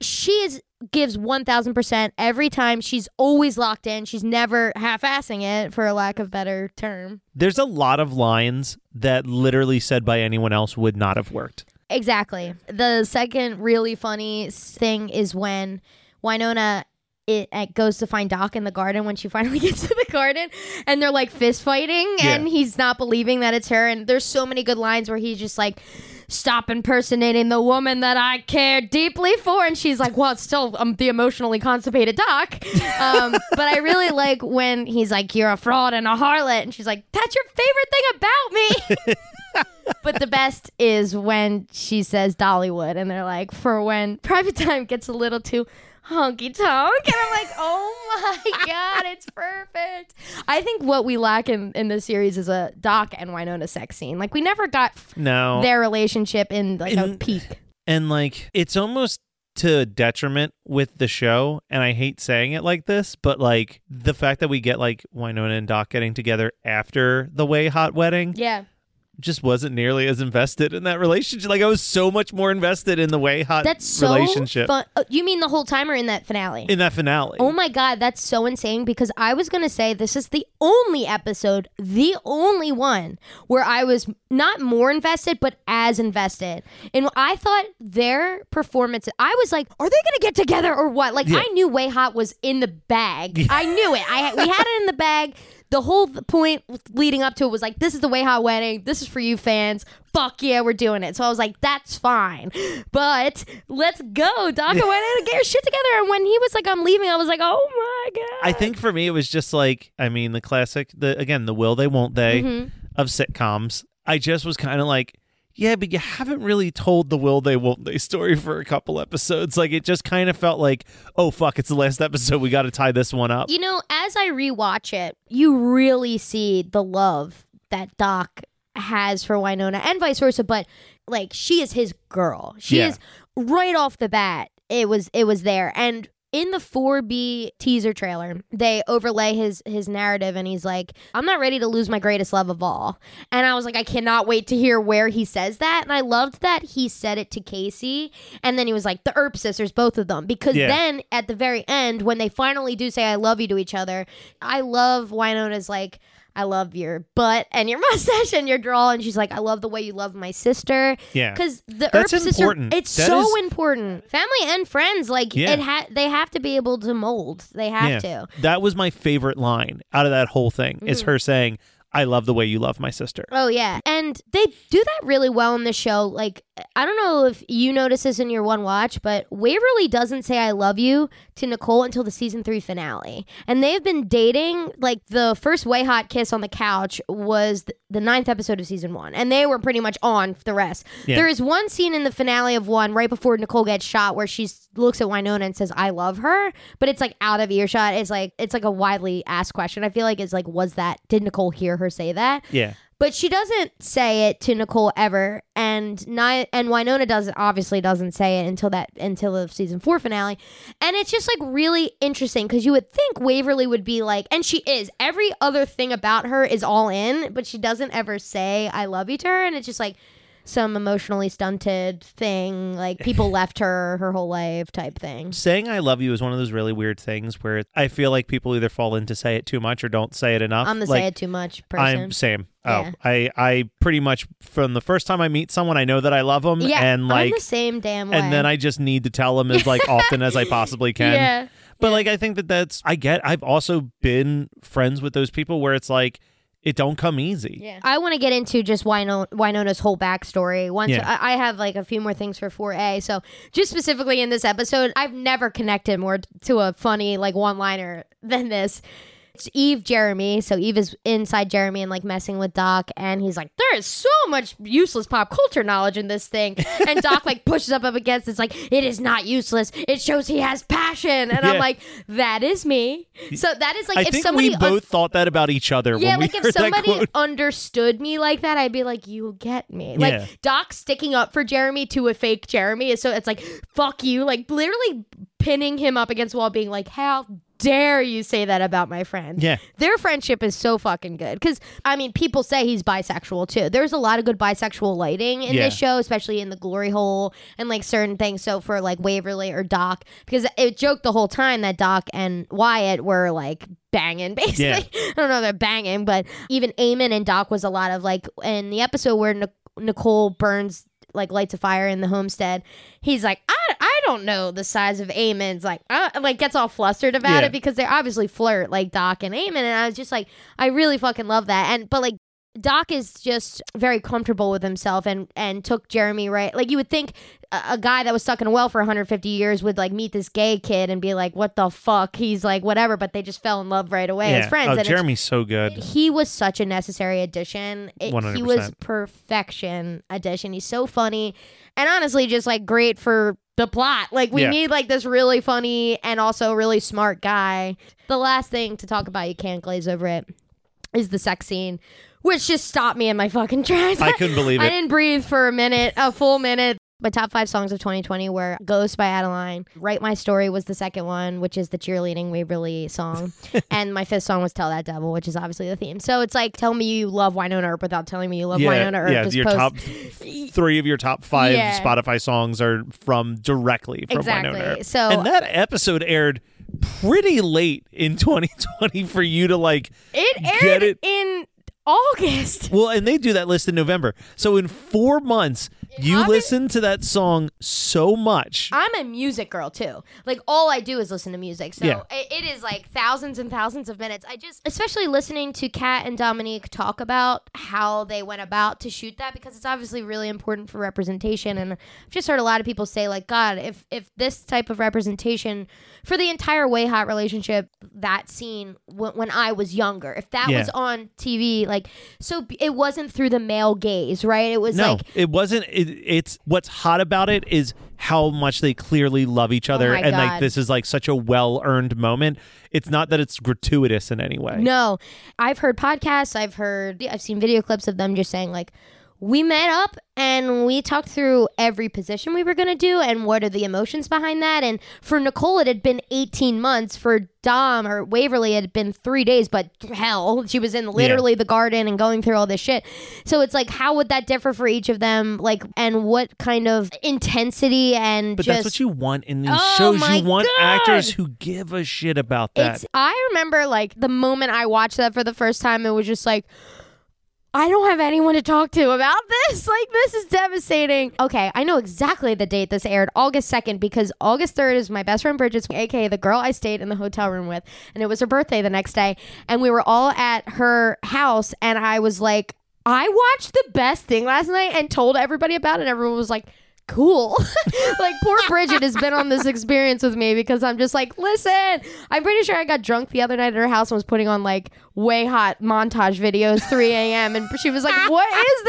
she is gives 1000% every time she's always locked in. She's never half-assing it for a lack of better term. There's a lot of lines that literally said by anyone else would not have worked. exactly. The second really funny thing is when wynonna it, it goes to find Doc in the garden when she finally gets to the garden and they're like fist fighting and he's not believing that it's her and there's so many good lines where he's just like stop impersonating the woman that I care deeply for. And she's like well it's still um, the emotionally constipated Doc. Um, but I really like when he's like you're a fraud and a harlot. And she's like that's your favorite thing about me. But the best is when she says Dollywood, and they're like, for when private time gets a little too honky tonk. And I'm like, oh my God, it's perfect. I think what we lack in, in this series is a Doc and Wynonna sex scene. Like, we never got No, their relationship in like a peak. and like it's almost to detriment with the show and i hate saying it like this but like the fact that we get like wynonna and doc getting together after the WayHaught wedding Yeah. Just wasn't nearly as invested in that relationship like i was so much more invested in the WayHaught That's so relationship fun. Oh, you mean the whole time or in that finale? in that finale Oh my god, that's so insane because I was going to say this is the only episode, the only one where I was not more invested but as invested. And I thought their performance I was like, are they going to get together or what? Like Yeah. I knew WayHaught was in the bag. I knew it. I we had it in the bag. The whole point leading up to it was like, this is the WayHaught wedding. This is for you fans. Fuck yeah, we're doing it. So I was like, that's fine. But let's go. Doc and Wynonna get your shit together. And when he was like, I'm leaving, I was like, oh my God. i think for me it was just like i mean the classic the again the will they won't they Mm-hmm. of sitcoms i just was kind of like yeah but you haven't really told the will they won't they story for a couple episodes like it just kind of felt like oh fuck it's the last episode we got to tie this one up You know, as I rewatch it, you really see the love that Doc has for Wynonna and vice versa, but like she is his girl. She Yeah. is right off the bat. It was it was there. And in the 4B teaser trailer, they overlay his his narrative and he's like, I'm not ready to lose my greatest love of all. And I was like, I cannot wait to hear where he says that. And I loved that he said it to Casey. And then he was like, the Earp sisters, both of them. Because Yeah. then at the very end, when they finally do say I love you to each other, I love Wynonna's like, I love your butt and your mustache and your drawl. And she's like, I love the way you love my sister. Yeah. Because the That's Earp sister, important. it's That so is- important. Family and friends, like Yeah. it ha- they have to be able to mold. They have yeah. to. That was my favorite line out of that whole thing is Mm-hmm. her saying, I love the way you love my sister. Oh yeah, and they do that really well in the show. Like I don't know if you notice this in your one watch, but Waverly doesn't say "I love you" to Nicole until the season three finale, and they've been dating. Like the first WayHaught kiss on the couch was the ninth episode of season one, and they were pretty much on the rest. Yeah. There is one scene in the finale of one right before Nicole gets shot where she looks at Wynonna and says "I love her," but it's like out of earshot. It's like it's like a widely asked question. I feel like it's like was that did Nicole hear her say that? Yeah. But she doesn't say it to Nicole ever, and Ni- and Wynonna doesn't obviously doesn't say it until that until the season four finale, and it's just like really interesting because you would think Waverly would be like, and she is. Every other thing about her is all in, but she doesn't ever say "I love you" to her, and it's just like some emotionally stunted thing, like people left her her whole life type thing. Saying I love you is one of those really weird things where I feel like people either fall into say it too much or don't say it enough. I'm the like, say it too much person. I'm same. Oh, Yeah. I I pretty much from the first time I meet someone, I know that I love them, yeah, and like, I'm the same damn way. and then I just need to tell them as like often as I possibly can. yeah. But like, I think that that's I get. I've also been friends with those people where it's like it don't come easy. Yeah. I want to get into just Wynonna, Wynonna's whole backstory. Once Yeah. I, I have like a few more things for 4A. So just specifically in this episode, I've never connected more to a funny like one liner than this. It's Eve Jeremy. So Eve is inside Jeremy and like messing with Doc, and he's like, "There is so much useless pop culture knowledge in this thing." And Doc like pushes up up against. It's like it is not useless. It shows he has passion, and I'm like, "That is me." So that is like I if think somebody we un- both thought that about each other yeah, when we like if somebody understood me like that, I'd be like, "You get me." Like Yeah. Doc sticking up for Jeremy to a fake Jeremy so it's like, "Fuck you!" Like literally pinning him up against the wall, being like, "How dare you say that about my friend?" Yeah. their friendship is so fucking good because I mean, people say he's bisexual too. There's a lot of good bisexual lighting in Yeah. this show, especially in the glory hole and like certain things. So for like Waverly or Doc, because it joked the whole time that Doc and Wyatt were like banging basically. Yeah. I don't know they're banging, but even Eamon and Doc was a lot of like in the episode where Nic- Nicole burns like lights a fire in the homestead. He's like, I, I don't know the size of Eamon's like, uh, like gets all flustered about Yeah. it because they obviously flirt like Doc and Eamon, and I was just like, I really fucking love that. And but like. Doc is just very comfortable with himself and and took Jeremy right. Like you would think a, a guy that was stuck in a well for 150 years would like meet this gay kid and be like, "What the fuck?" He's like, "Whatever," but they just fell in love right away as friends. Oh, and Jeremy's so good. he was such a necessary addition. It, he 100%. was perfection addition. He's so funny and honestly just like great for the plot. Like we Yeah. need like this really funny and also really smart guy. The last thing to talk about, you can't glaze over it, is the sex scene, which just stopped me in my fucking tracks. I couldn't believe it. I didn't breathe for a minute, a full minute. My top five songs of 2020 were Ghost by Adeline. Write My Story was the second one, which is the cheerleading Waverly song. and my fifth song was Tell That Devil, which is obviously the theme. So it's like, tell me you love Wynonna Earp without telling me you love yeah, Wynonna Earp. yeah. Just Your post- top three of your top five Yeah. Spotify songs are from directly from Exactly. Wynonna. Earp. So- and that episode aired pretty late in 2020 for you to like It get aired it. in August. Well, and they do that list in November. So in four months, you listen to that song so much. I'm a music girl too. Like all I do is listen to music. So Yeah. i- it is like thousands and thousands of minutes. I just, especially listening to Kat and Dominique talk about how they went about to shoot that because it's obviously really important for representation. And I've just heard a lot of people say like, God, if if this type of representation for the entire WayHaught relationship, that scene w- when I was younger, if that Yeah. was on TV, like, so it wasn't through the male gaze, right? It was no, like it wasn't. It, it's what's hot about it is how much they clearly love each oh other, Oh and like this is like such a well earned moment. It's not that it's gratuitous in any way. No, I've heard podcasts. I've heard. I've seen video clips of them just saying like, we met up and we talked through every position we were going to do and what are the emotions behind that. And for Nicole, it had been 18 months. For Dom or Waverly, it had been three days, but hell, she was in literally the garden and going through all this shit. So it's like, how would that differ for each of them? Like, and what kind of intensity and But just. that's what you want in these Oh shows. You want God. actors who give a shit about that. It's. I remember like the moment I watched that for the first time, it was just like. I don't have anyone to talk to about this. Like, this is devastating. Okay, I know exactly the date this aired August 2nd because August 3rd is my best friend Bridget's, aka the girl I stayed in the hotel room with. And it was her birthday the next day. And we were all at her house. And I was like, I watched the best thing last night and told everybody about it. And everyone was like, cool. like poor Bridget has been on this experience with me because I'm just like, listen, I'm pretty sure I got drunk the other night at her house and was putting on like WayHaught montage videos 3 a.m. and she was like, what is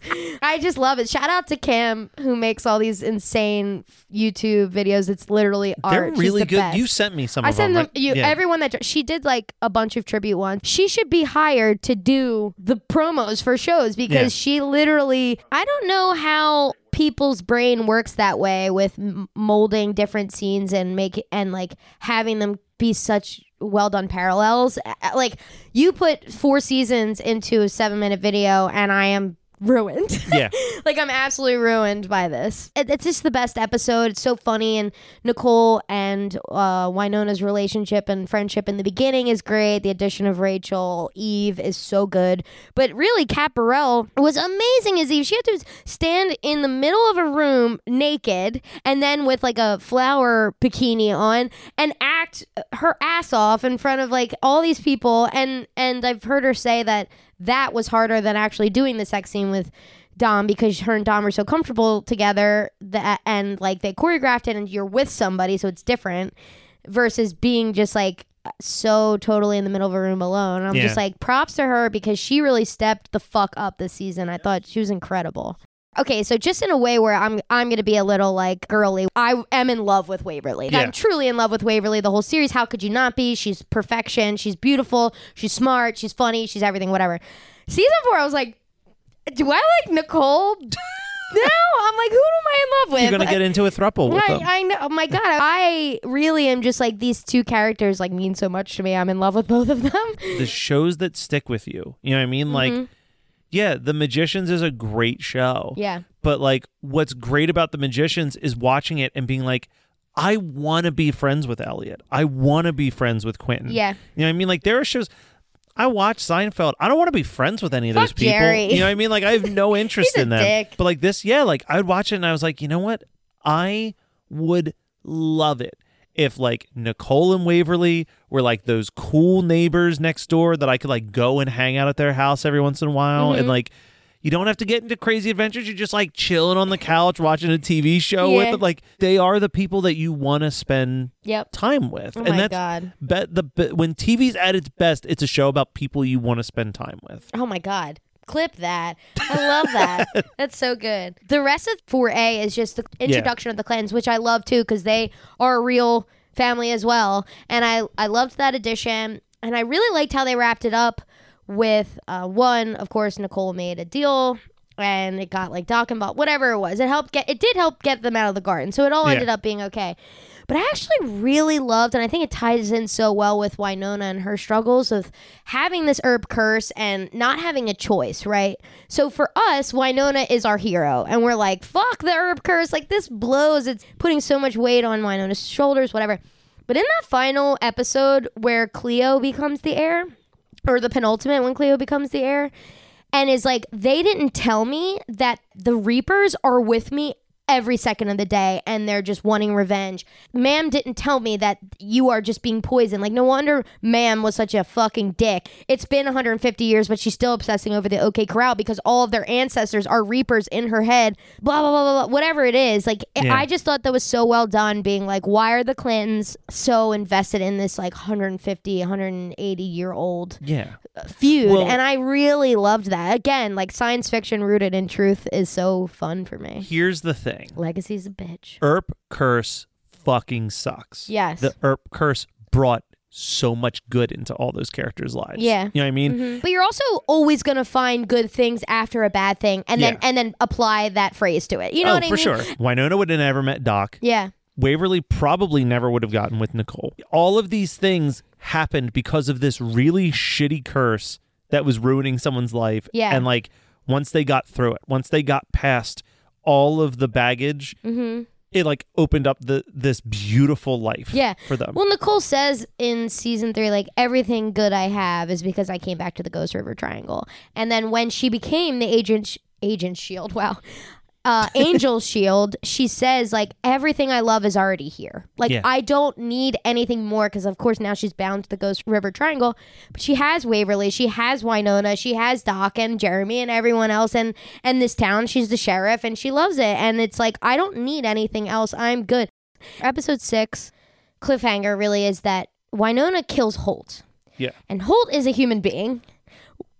this? I just love it. Shout out to Kim who makes all these insane YouTube videos. It's literally art. They're art. She's really the good. best. You sent me some I of send them. them right? you Yeah. everyone that she did like a bunch of tribute ones. She should be hired to do the promos for shows because Yeah. she literally I don't know how people's brain works that way with molding different scenes and make and like having them be such well done parallels. Like you put four seasons into a 7 minute video and I am ruined. Yeah. like I'm absolutely ruined by this. It, it's just the best episode. It's so funny, and Nicole and uh, Wynonna's relationship and friendship in the beginning is great. The addition of Rachel, Eve is so good. But really, Kat Barrell was amazing as Eve. She had to stand in the middle of a room naked, and then with like a flower bikini on, and act her ass off in front of like all these people. And and I've heard her say that that was harder than actually doing the sex scene with Dom because her and Dom are so comfortable together that and like they choreographed it and you're with somebody so it's different versus being just like so totally in the middle of a room alone. I'm Yeah. just like props to her because she really stepped the fuck up this season. I thought she was incredible. Okay, so just in a way where I'm I'm gonna be a little like girly. I am in love with Waverly. Yeah. I'm truly in love with Waverly. The whole series. How could you not be? She's perfection. She's beautiful. She's smart. She's funny. She's everything. Whatever. Season four, I was like, do I like Nicole? no, I'm like, who am I in love with? You're gonna get into a thruple with them. I, I know. Oh my god, I really am just like these two characters like mean so much to me. I'm in love with both of them. the shows that stick with you. You know what I mean? Like, mm-hmm. Yeah, The Magicians is a great show. Yeah. But like, what's great about The Magicians is watching it and being like, I want to be friends with Elliot. I want to be friends with Quentin. Yeah. You know what I mean? Like, there are shows. I watch Seinfeld. I don't want to be friends with any of those Fuck people. Jerry. You know what I mean? Like, I have no interest in them. dick. But like this, yeah, like I would watch it and I was like, you know what? I would love it if like Nicole and Waverly were like those cool neighbors next door that I could like go and hang out at their house every once in a while Mm-hmm. and like you don't have to get into crazy adventures. You're just like chilling on the couch watching a TV show Yeah. with them. Like they are the people that you want to spend Yep. time with. Oh and my that's God. Be- the be- when TV's at its best, it's a show about people you want to spend time with. Oh my god. Clip that. I love that. That's so good. The rest of 4A is just the introduction of the clans, which I love too because they are a real family as well. And I I loved that addition, and I really liked how they wrapped it up with uh, one. Of course, Nicole made a deal. And it got like Doc and Bob, whatever it was. It helped get. It did help get them out of the garden, so it all Yeah. ended up being okay. But I actually really loved, and I think it ties in so well with Wynonna and her struggles of having this Earp curse and not having a choice, right? So for us, Wynonna is our hero, and we're like, fuck the Earp curse. Like, this blows. It's putting so much weight on Wynonna's shoulders, whatever. But in that final episode where Cleo becomes the heir, or the penultimate when Cleo becomes the heir, and is like, they didn't tell me that the Reapers are with me every second of the day and they're just wanting revenge. Ma'am didn't tell me that you are just being poisoned. Like, no wonder Ma'am was such a fucking dick. It's been 150 years, but she's still obsessing over the OK Corral because all of their ancestors are Reapers in her head. Blah, blah, blah, blah, blah. Whatever it is. Like, Yeah. I just thought that was so well done, being like, why are the Clintons so invested in this, like, 150, 180 year old Yeah. feud Well- and i really loved that again like science fiction rooted in truth is so fun for me Here's the thing. Legacy's a bitch Earp curse fucking sucks. Yes. The Earp curse brought so much good into all those characters' lives. Yeah. You know what I mean? Mhm. But you're also always gonna find good things after a bad thing, and then Yeah. and then apply that phrase to it. You know oh, what I for mean? For sure. Wynonna would have never met Doc. Yeah. Waverly probably never would have gotten with Nicole. All of these things happened because of this really shitty curse that was ruining someone's life. Yeah. And like once they got through it, once they got past all of the baggage, Mm-hmm. it like opened up the this beautiful life Yeah. for them. Well, Nicole says in season three, like everything good I have is because I came back to the Ghost River Triangle. And then when she became the agent, sh- agent Shield, wow, uh, Angel Shield, she says like everything I love is already here. Like Yeah. I don't need anything more because of course now she's bound to the Ghost River Triangle. But she has Waverly, she has Wynonna, she has Doc and Jeremy and everyone else, and and this town. She's the sheriff and she loves it. And it's like I don't need anything else. I'm good. Episode six cliffhanger really is that Wynonna kills Holt. Yeah. And Holt is a human being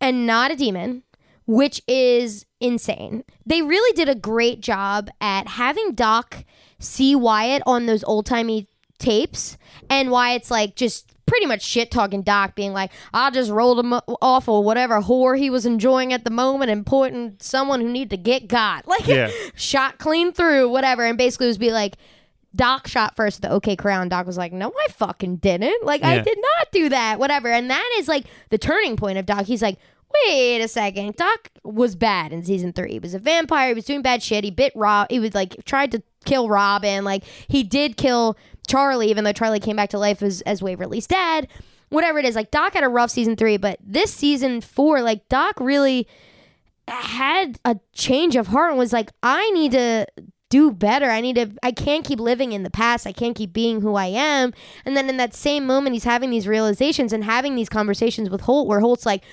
and not a demon, which is insane. They really did a great job at having Doc see Wyatt on those old timey tapes, and Wyatt's like just pretty much shit talking Doc, being like, I just rolled him off or whatever whore he was enjoying at the moment and pointing someone who needed to get got. Like, Yeah. shot clean through, whatever. And basically was be like, Doc shot first the OK Corral. Doc was like, "No, I fucking didn't. Like, I did not do that. Whatever." And that is like the turning point of Doc. He's like, "Wait a second. Doc was bad in season three. He was a vampire. He was doing bad shit. He bit Rob. He was like tried to kill Robin. Like he did kill Charlie, even though Charlie came back to life as as Waverly's dad. Whatever it is, like Doc had a rough season three, but this season four, like Doc really had a change of heart and was like, I need to do better. I need to, I can't keep living in the past. I can't keep being who I am. And then in that same moment, he's having these realizations and having these conversations with Holt, where Holt's like,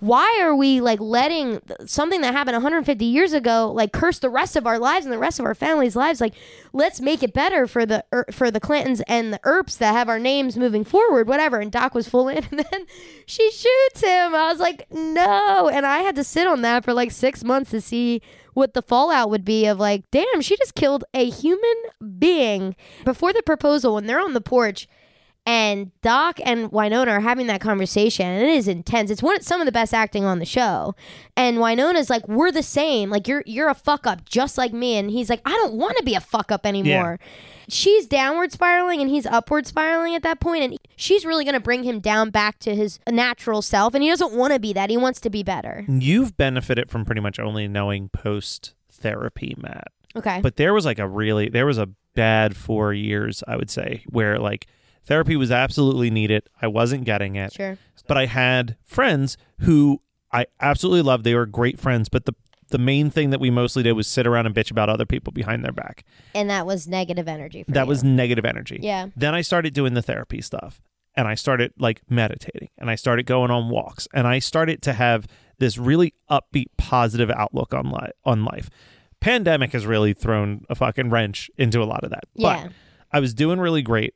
why are we like letting something that happened 150 years ago like curse the rest of our lives and the rest of our families' lives? Like, let's make it better for the Er- for the Clantons and the Earps that have our names moving forward, whatever. And Doc was full in, and then she shoots him. I was like, no, and I had to sit on that for like six months to see what the fallout would be of like, damn, she just killed a human being before the proposal when they're on the porch and Doc and Wynonna are having that conversation, and it is intense. It's one some of the best acting on the show. And Wynonna's like, "We're the same. Like you're you're a fuck up just like me." And he's like, "I don't want to be a fuck up anymore." She's downward spiraling and he's upward spiraling at that point, and she's really gonna bring him down back to his natural self. And he doesn't want to be that. He wants to be better. You've benefited from pretty much only knowing post therapy, Matt. Okay. But there was like a really there was a bad four years, I would say, where like therapy was absolutely needed. I wasn't getting it. sure. But I had friends who I absolutely loved. They were great friends, but the the main thing that we mostly did was sit around and bitch about other people behind their back. And that was negative energy. For that you. was negative energy. Yeah. Then I started doing the therapy stuff and I started like meditating and I started going on walks and I started to have this really upbeat positive outlook on life on life. Pandemic has really thrown a fucking wrench into a lot of that. Yeah. But I was doing really great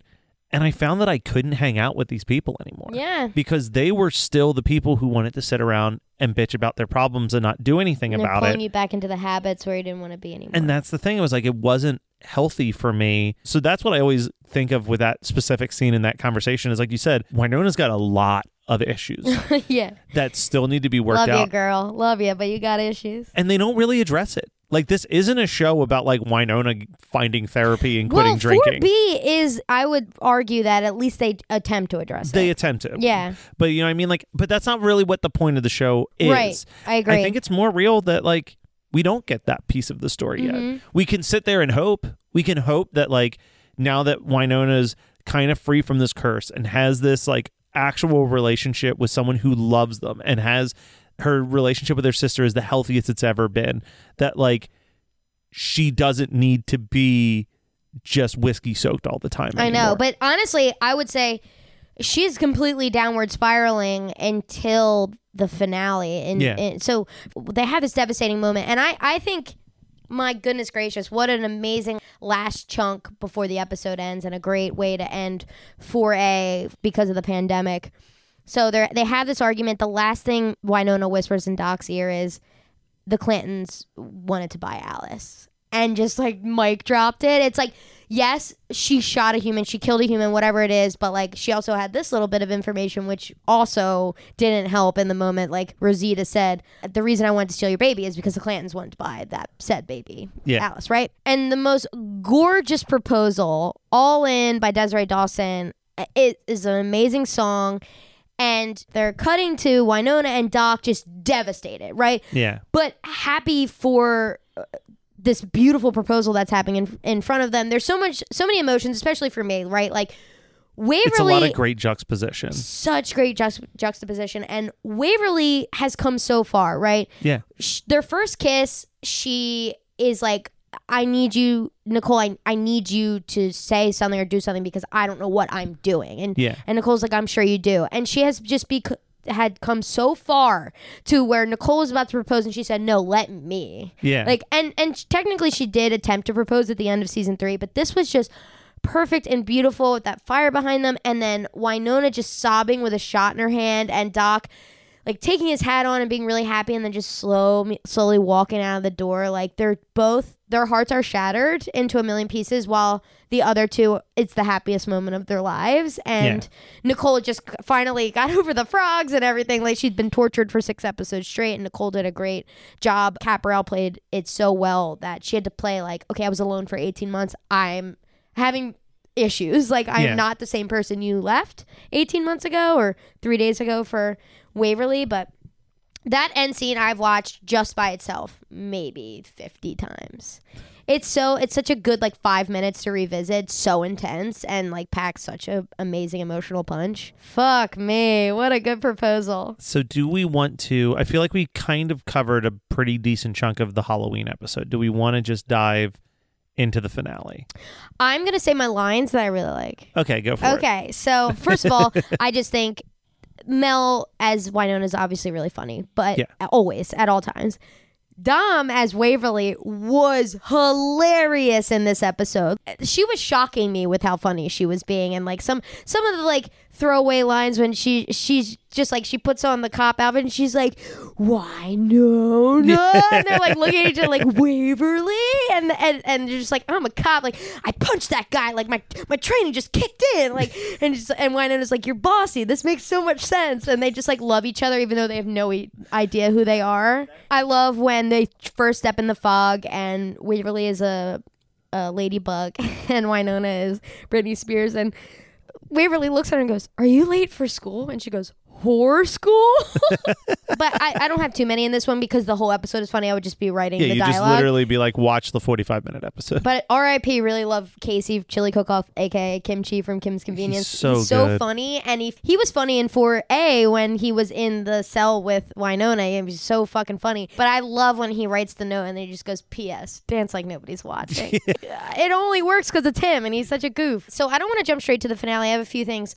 and I found that I couldn't hang out with these people anymore. Yeah. Because they were still the people who wanted to sit around and bitch about their problems and not do anything And they're about pulling it. you back into the habits where you didn't want to be anymore. And that's the thing. It was like it wasn't healthy for me. So that's what I always think of with that specific scene in that conversation. Is like you said, Wynonna's got a lot of issues yeah. that still need to be worked Love you, out, girl. Love you, but you got issues. and they don't really address it. Like this isn't a show about like Wynonna finding therapy and quitting well, drinking. 4B is, I would argue that at least they attempt to address They it. attempt to, Yeah. But you know what I mean? Like, but that's not really what the point of the show is. Right. I agree. I think it's more real that like we don't get that piece of the story Mm-hmm. yet. We can sit there and hope. We can hope that like now that Wynonna's kind of free from this curse and has this like actual relationship with someone who loves them and has her relationship with her sister is the healthiest it's ever been. That like she doesn't need to be just whiskey soaked all the time. I know. But honestly, I would say she's completely downward spiraling until the finale. And, Yeah. and so they have this devastating moment. And I, I think, my goodness gracious, what an amazing last chunk before the episode ends and a great way to end 4A because of the pandemic. So they they have this argument. The last thing Wynonna whispers in Doc's ear is the Clantons wanted to buy Alice. and just like mic dropped it. It's like, yes, she shot a human, she killed a human, whatever it is, but like she also had this little bit of information which also didn't help in the moment. Like Rosita said, the reason I wanted to steal your baby is because the Clantons wanted to buy that said baby, Yeah. Alice, right? And the most gorgeous proposal, All In by Desiree Dawson, it is an amazing song. And they're cutting to Wynonna and Doc just devastated, right? Yeah. but happy for uh, this beautiful proposal that's happening in, in front of them. There's so much, so many emotions, especially for me, right? Like Waverly, It's a lot of great juxtaposition. such great juxt- juxtaposition, and Waverly has come so far, right? Yeah. Sh- their first kiss, she is like, I need you, Nicole. I, I need you to say something or do something because I don't know what I'm doing. And Yeah. and Nicole's like, I'm sure you do. And she has just be had come so far to where Nicole was about to propose and she said, No, let me. Yeah. Like and and technically she did attempt to propose at the end of season three, but this was just perfect and beautiful with that fire behind them and then Wynonna just sobbing with a shot in her hand and Doc like taking his hat on and being really happy and then just slow slowly walking out of the door like they're both their hearts are shattered into a million pieces while the other two it's the happiest moment of their lives. And nicole just finally got over the frogs and everything. Like she'd been tortured for six episodes straight and nicole did a great job. Kat Barrell played it so well that she had to play like okay i was alone for 18 months. I'm having issues. Like i'm Yeah. not the same person you left 18 months ago or three days ago for waverly but that end scene I've watched just by itself maybe 50 times. It's so it's such a good like 5 minutes to revisit, so intense and like packs such a amazing emotional punch. Fuck me, what a good proposal. So do we want to I feel like we kind of covered a pretty decent chunk of the Halloween episode. Do we want to just dive into the finale? I'm going to say my lines that I really like. Okay, go for it. Okay, so first of all, I just think Mel as Wynonna is obviously really funny, but Yeah. always at all times. Dom as Waverly was hilarious in this episode. She was shocking me with how funny she was being, and like some some of the like throwaway lines when she she's just like she puts on the cop outfit and she's like, "Why no no?" and they're like looking at each other like Waverly, and and and you're just like, "I'm a cop." Like I punched that guy. Like my my training just kicked in. Like and just, and Wynonna's like, "You're bossy. This makes so much sense." And they just like love each other even though they have no e- idea who they are. I love when they first step in the fog and Waverly is a a ladybug and Wynonna is Britney Spears and Waverly looks at her and goes, "Are you late for school?" And she goes, "Whore school." but I, I don't have too many in this one because the whole episode is funny. I would just be writing Yeah, the you just dialogue. literally be like, watch the 45 minute episode. But R.I.P. Really love Casey Chili Cook Off, aka Kimchi from Kim's Convenience. so so good. funny, and he he was funny in 4A when he was in the cell with Wynonna. He was so fucking funny. But I love when he writes the note and then he just goes, "P.S. Dance like nobody's watching." it only works because it's him, and he's such a goof. So I don't want to jump straight to the finale. I have a few things.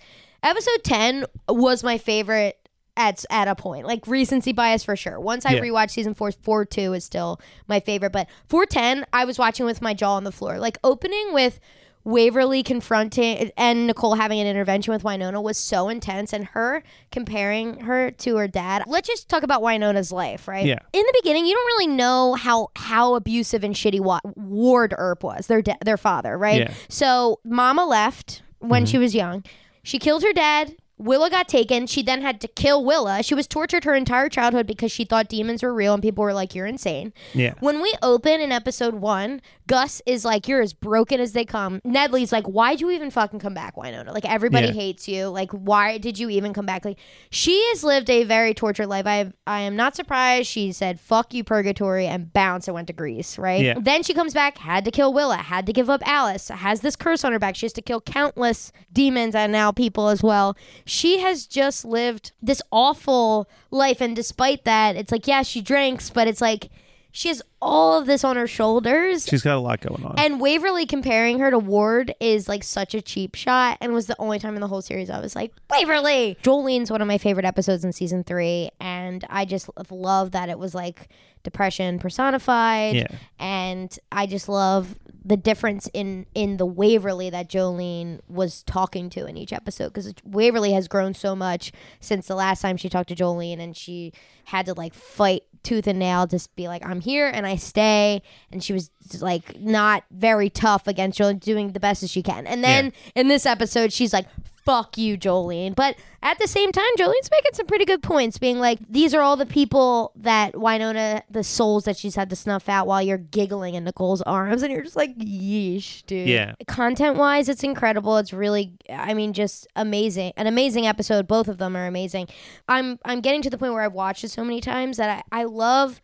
Episode 10 was my favorite at at a point. Like recency bias for sure. Once I Yeah. rewatched season four, four two is still my favorite. But four ten, I was watching with my jaw on the floor. Like opening with Waverly confronting and Nicole having an intervention with Wynonna was so intense, and her comparing her to her dad. Let's just talk about Wynonna's life, right? Yeah. In the beginning, you don't really know how how abusive and shitty Wa- Ward Earp was, their da- their father, right? Yeah. So Mama left when mm-hmm. she was young. She killed her dad. Willa got taken. She then had to kill Willa. She was tortured her entire childhood because she thought demons were real and people were like, You're insane. Yeah. When we open in episode one, Gus is like, You're as broken as they come. Nedley's like, Why'd you even fucking come back, Wynonna? Like, everybody Yeah. hates you. Like, why did you even come back? Like, she has lived a very tortured life. I, I am not surprised. She said, Fuck you, purgatory, and bounced and went to Greece, right? Yeah. Then she comes back, had to kill Willa, had to give up Alice, has this curse on her back. She has to kill countless demons and now people as well. She has just lived this awful life. And despite that, it's like, yeah, she drinks, but it's like she has all of this on her shoulders. She's got a lot going on. And Waverly comparing her to Ward is like such a cheap shot and was the only time in the whole series I was like, Waverly! Jolene's one of my favorite episodes in season three. And I just love that it was like depression personified. Yeah. And I just love the difference in in the Waverly that Jolene was talking to in each episode because Waverly has grown so much since the last time she talked to Jolene and she had to like fight tooth and nail just be like I'm here and I stay. And she was like not very tough against Jolene doing the best as she can. And then in this episode she's like fuck you, Jolene. But at the same time, Jolene's making some pretty good points, being like, these are all the people that Wynonna, the souls that she's had to snuff out while you're giggling in Nicole's arms. And you're just like, yeesh, dude. Yeah. Content wise, it's incredible. It's really, I mean, just amazing. An amazing episode. Both of them are amazing. I'm, I'm getting to the point where I've watched it so many times that I, I love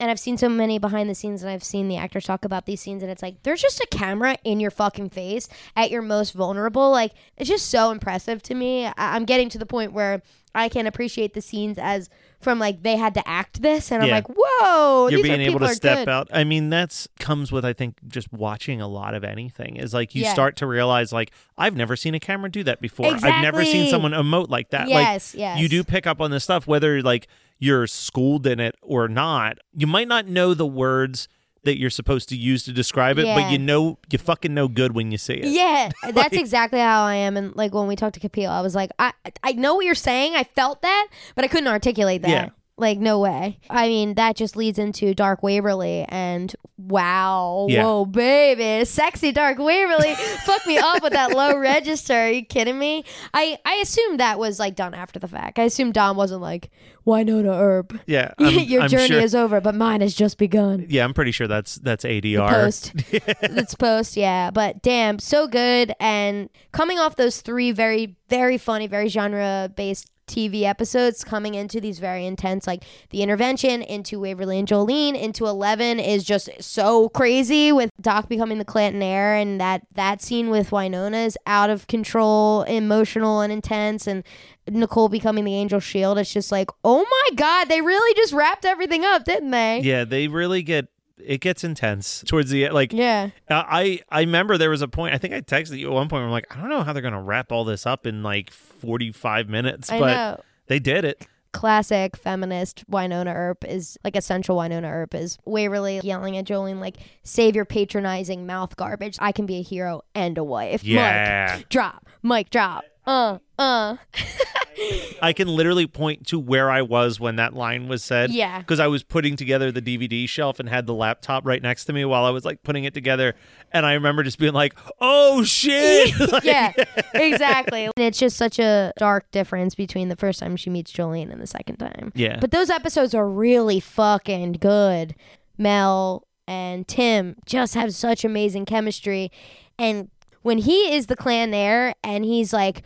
and I've seen so many behind the scenes and I've seen the actors talk about these scenes and it's like there's just a camera in your fucking face at your most vulnerable. Like it's just so impressive to me. I- I'm getting to the point where I can appreciate the scenes as from like they had to act this and I'm Yeah. like, whoa, You're these being are, able people to are step good. out. I mean, that's comes with I think just watching a lot of anything. Is like you Yeah. start to realize like I've never seen a camera do that before. I've never seen someone emote like that. Yes, like yes. you do pick up on this stuff whether like you're schooled in it or not. You might not know the words that you're supposed to use to describe it, Yeah. but you know you fucking know good when you see it. Yeah, that's exactly how I am. And like when we talked to Capil, I was like, I I know what you're saying. I felt that, but I couldn't articulate that. Yeah. Like no way. I mean, that just leads into Dark Waverly, and wow, Yeah. whoa, baby, sexy Dark Waverly, fuck me up with that low register. Are you kidding me? I I assumed that was like done after the fact. I assumed Dom wasn't like, why no to herb? Yeah, Your I'm journey sure- is over, but mine has just begun. Yeah, I'm pretty sure that's that's ADR. Post. it's post, yeah. But damn, so good. And coming off those three very, very funny, very genre based TV episodes, coming into these very intense, like the intervention into Waverly and Jolene, into Eleven is just so crazy with Doc becoming the Clanton heir, and that that scene with Wynonna is out of control, emotional and intense, and Nicole becoming the Angel Shield. It's just like, oh my god, they really just wrapped everything up, didn't they? Yeah, they really get it gets intense towards the end. Like Yeah. I I remember there was a point. I think I texted you at one point. Where I'm like, I don't know how they're gonna wrap all this up in like 45 minutes, I but know. they did it. classic feminist Wynonna Earp is like essential Wynonna Earp is Waverly yelling at Jolene like save your patronizing mouth garbage. I can be a hero and a wife. Yeah. Mic drop. Mike drop. Uh uh. I can literally point to where I was when that line was said. Yeah. because I was putting together the DVD shelf and had the laptop right next to me while I was like putting it together, and I remember just being like, "Oh shit!" Like, yeah, exactly. And it's just such a dark difference between the first time she meets Jolene and the second time. Yeah. But those episodes are really fucking good. Mel and Tim just have such amazing chemistry. And when he is the clan there and he's like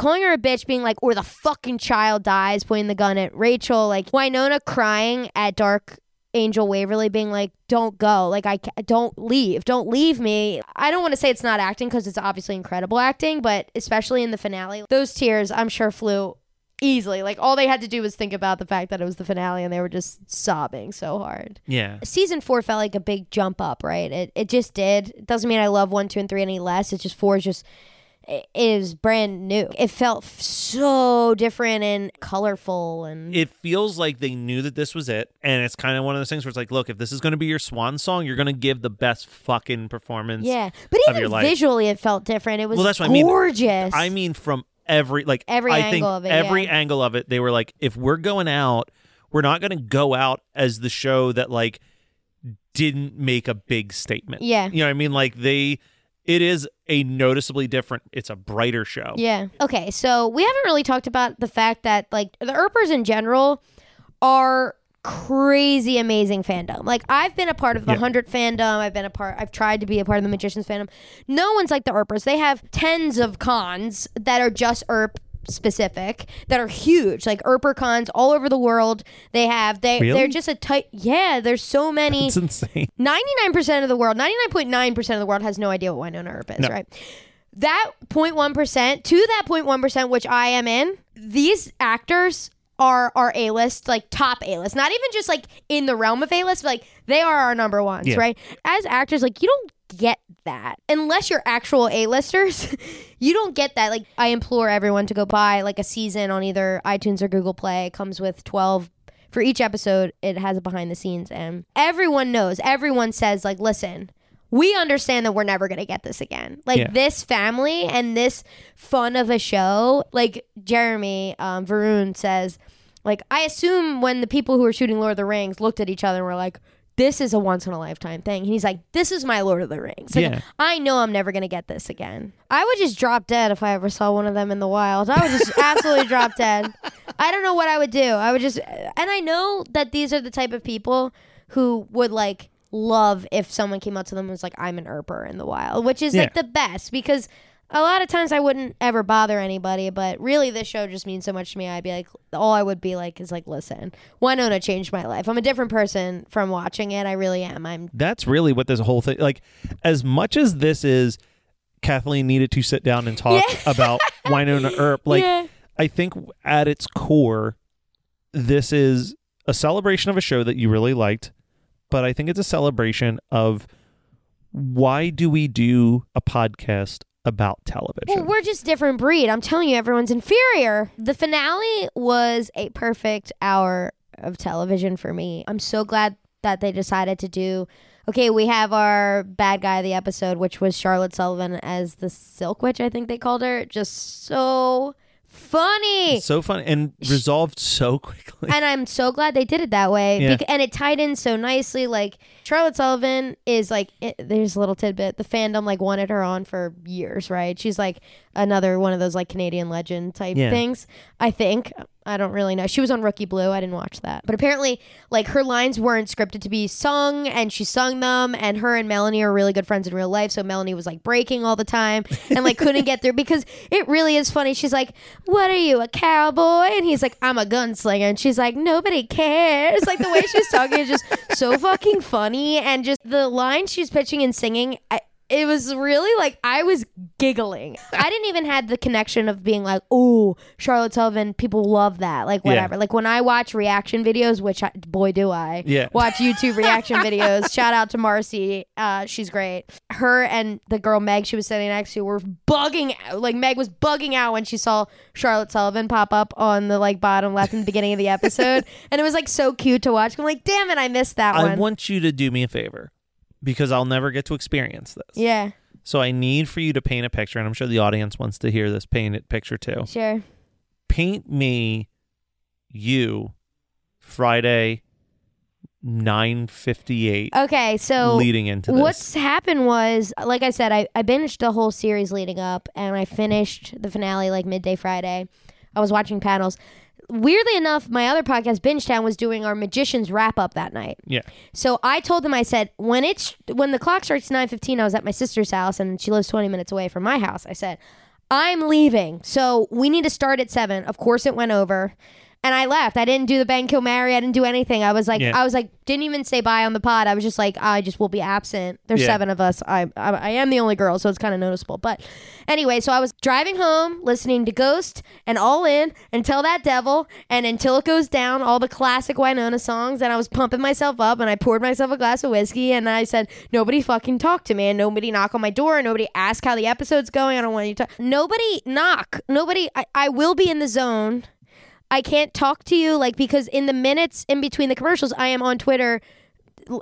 calling her a bitch, being like, or the fucking child dies, pointing the gun at Rachel, like Wynonna crying at Dark Angel Waverly being like, "Don't go, like I ca- don't leave, don't leave me." I don't want to say it's not acting because it's obviously incredible acting, but especially in the finale, those tears I'm sure flew easily. Like all they had to do was think about the fact that it was the finale, and they were just sobbing so hard. yeah, Season four felt like a big jump up, right? It it just did. It doesn't mean I love one, two, and three any less. It's just four is just is brand new. It felt so different and colorful and it feels like they knew that this was it, and it's kind of one of those things where it's like, look, if this is going to be your swan song, you're going to give the best fucking performance. Yeah, but even visually, it felt different. It was Well, that's what I mean. gorgeous. I mean, from every like Every I think angle of it, every yeah. angle of it, they were like, if we're going out, we're not going to go out as the show that like didn't make a big statement. Yeah. you know what I mean? Like they, it is a noticeably different. It's a brighter show. yeah. Okay, so we haven't really talked about the fact that like the Earpers in general are crazy amazing fandom. Like I've been a part of the Yeah. 100 fandom. I've been a part I've tried to be a part of the Magicians fandom. No one's like the Earpers They have tens of cons that are just Earp specific that are huge like EarperCons all over the world they have they Really? they're just a tight yeah there's so many It's insane. 99% of the world, 99.9% of the world has no idea what Wynonna Earp is, No. right? That 0.1%, to that 0.1%, which I am in, these actors are are A-list, like top A-list. Not even just like in the realm of A-list, but like they are our number ones, Yeah. right? As actors, like you don't get that unless you're actual A-listers. you don't get that. Like I implore everyone to go buy like a season on either iTunes or Google Play. It comes with 12 for each episode it has a behind the scenes and everyone knows everyone says like listen we understand that we're never going to get this again. Like Yeah. this family and this fun of a show, like Jeremy um, Varun says, like, I assume when the people who were shooting Lord of the Rings looked at each other and were like, this is a once in a lifetime thing. And he's like, this is my Lord of the Rings. Like, Yeah. I know I'm never going to get this again. I would just drop dead if I ever saw one of them in the wild. I would just absolutely drop dead. I don't know what I would do. I would just, and I know that these are the type of people who would like love if someone came up to them and was like, I'm an Earper in the wild, which is like the best because a lot of times I wouldn't ever bother anybody, but really this show just means so much to me. I'd be like, all I would be like is like, listen, Wynonna changed my life. I'm a different person from watching it. I really am. I'm That's really what this whole thing like. As much as this is, Kathleen needed to sit down and talk Yeah. about Wynonna Earp. Like, Yeah. I think at its core, this is a celebration of a show that you really liked, but I think it's a celebration of why do we do a podcast about television? Well, we're just different breed. I'm telling you, everyone's inferior. The finale was a perfect hour of television for me. I'm so glad that they decided to do. Okay, we have our bad guy of the episode, which was Charlotte Sullivan as the Silk Witch. I think they called her. Just so funny. so funny and resolved so quickly. and I'm so glad they did it that way. Yeah. Bec- and it tied in so nicely. Like Charlotte Sullivan is like, it, there's a little tidbit. The fandom like wanted her on for years, right? She's like another one of those like Canadian legend type Yeah. things. I think. I don't really know. She was on Rookie Blue. I didn't watch that. But apparently, like her lines weren't scripted to be sung, and she sung them. And her and Melanie are really good friends in real life. So Melanie was like breaking all the time and like couldn't get through because it really is funny. She's like, "What are you, a cowboy?" And he's like, "I'm a gunslinger." And she's like, "Nobody cares." Like the way she's talking is just so fucking funny, and just the lines she's pitching and singing. I, it was really like I was giggling. I didn't even have the connection of being like, "Oh, Charlotte Sullivan, people love that." Like Yeah. whatever. Like when I watch reaction videos, which I, boy do I. Yeah. Watch YouTube reaction videos. Shout out to Marcy. Uh, she's great. Her and the girl Meg she was sitting next to were bugging out. Like Meg was bugging out when she saw Charlotte Sullivan pop up on the like bottom left in the beginning of the episode, and it was like so cute to watch. I'm like, damn it, I missed that I one. I want you to do me a favor because I'll never get to experience this. yeah, So I need for you to paint a picture, and I'm sure the audience wants to hear this painted picture too. sure. Paint me you Friday nine fifty eight Okay, so leading into this. What's happened was, like I said, I, I binged the whole series leading up, and I finished the finale like midday Friday. I was watching panels. Weirdly enough, my other podcast, Binge Town, was doing our magicians wrap up that night. yeah. So I told them, I said, when it's when the clock strikes nine fifteen, I was at my sister's house, and she lives twenty minutes away from my house. I said, I'm leaving, so we need to start at seven. Of course, it went over. And I left. I didn't do the bang kill Mary. I didn't do anything. I was like, Yeah. I was like, didn't even say bye on the pod. I was just like, I just will be absent. There's Yeah. seven of us. I, I I am the only girl, so it's kind of noticeable. But anyway, so I was driving home, listening to Ghost and All In until that devil and until it goes down, all the classic Wynonna songs. And I was pumping myself up, and I poured myself a glass of whiskey, and I said, nobody fucking talk to me, and nobody knock on my door, and nobody ask how the episode's going. I don't want you to. Nobody knock. Nobody. I, I will be in the zone. I can't talk to you like because in the minutes in between the commercials, I am on Twitter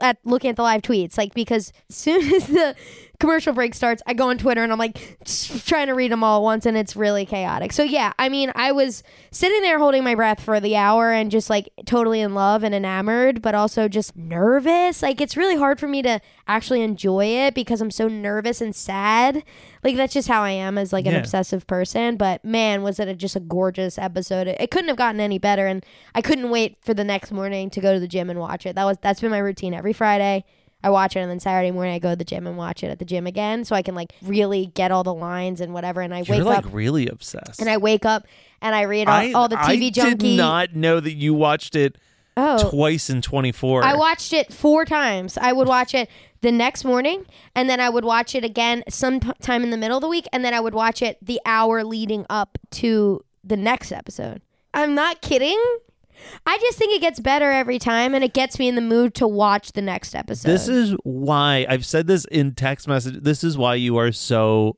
at looking at the live tweets. Like because soon as the commercial break starts, I go on Twitter and I'm like trying to read them all at once, and it's really chaotic. So yeah, I mean, I was sitting there holding my breath for the hour and just like totally in love and enamored, but also just nervous. Like it's really hard for me to actually enjoy it because I'm so nervous and sad. Like that's just how I am as like an Yeah. obsessive person. But man, was it a, just a gorgeous episode. It, it couldn't have gotten any better, and I couldn't wait for the next morning to go to the gym and watch it. That was that's been my routine every Friday. I watch it, and then Saturday morning I go to the gym and watch it at the gym again, so I can like really get all the lines and whatever. And I You're wake like up really obsessed. and I wake up and I read all, I- all the TV I junkie. did not know that you watched it oh, twice in 24. I watched it four times. I would watch it the next morning, and then I would watch it again sometime in the middle of the week, and then I would watch it the hour leading up to the next episode. I'm not kidding. I just think it gets better every time, and it gets me in the mood to watch the next episode. This is why I've said this in text message. This is why you are so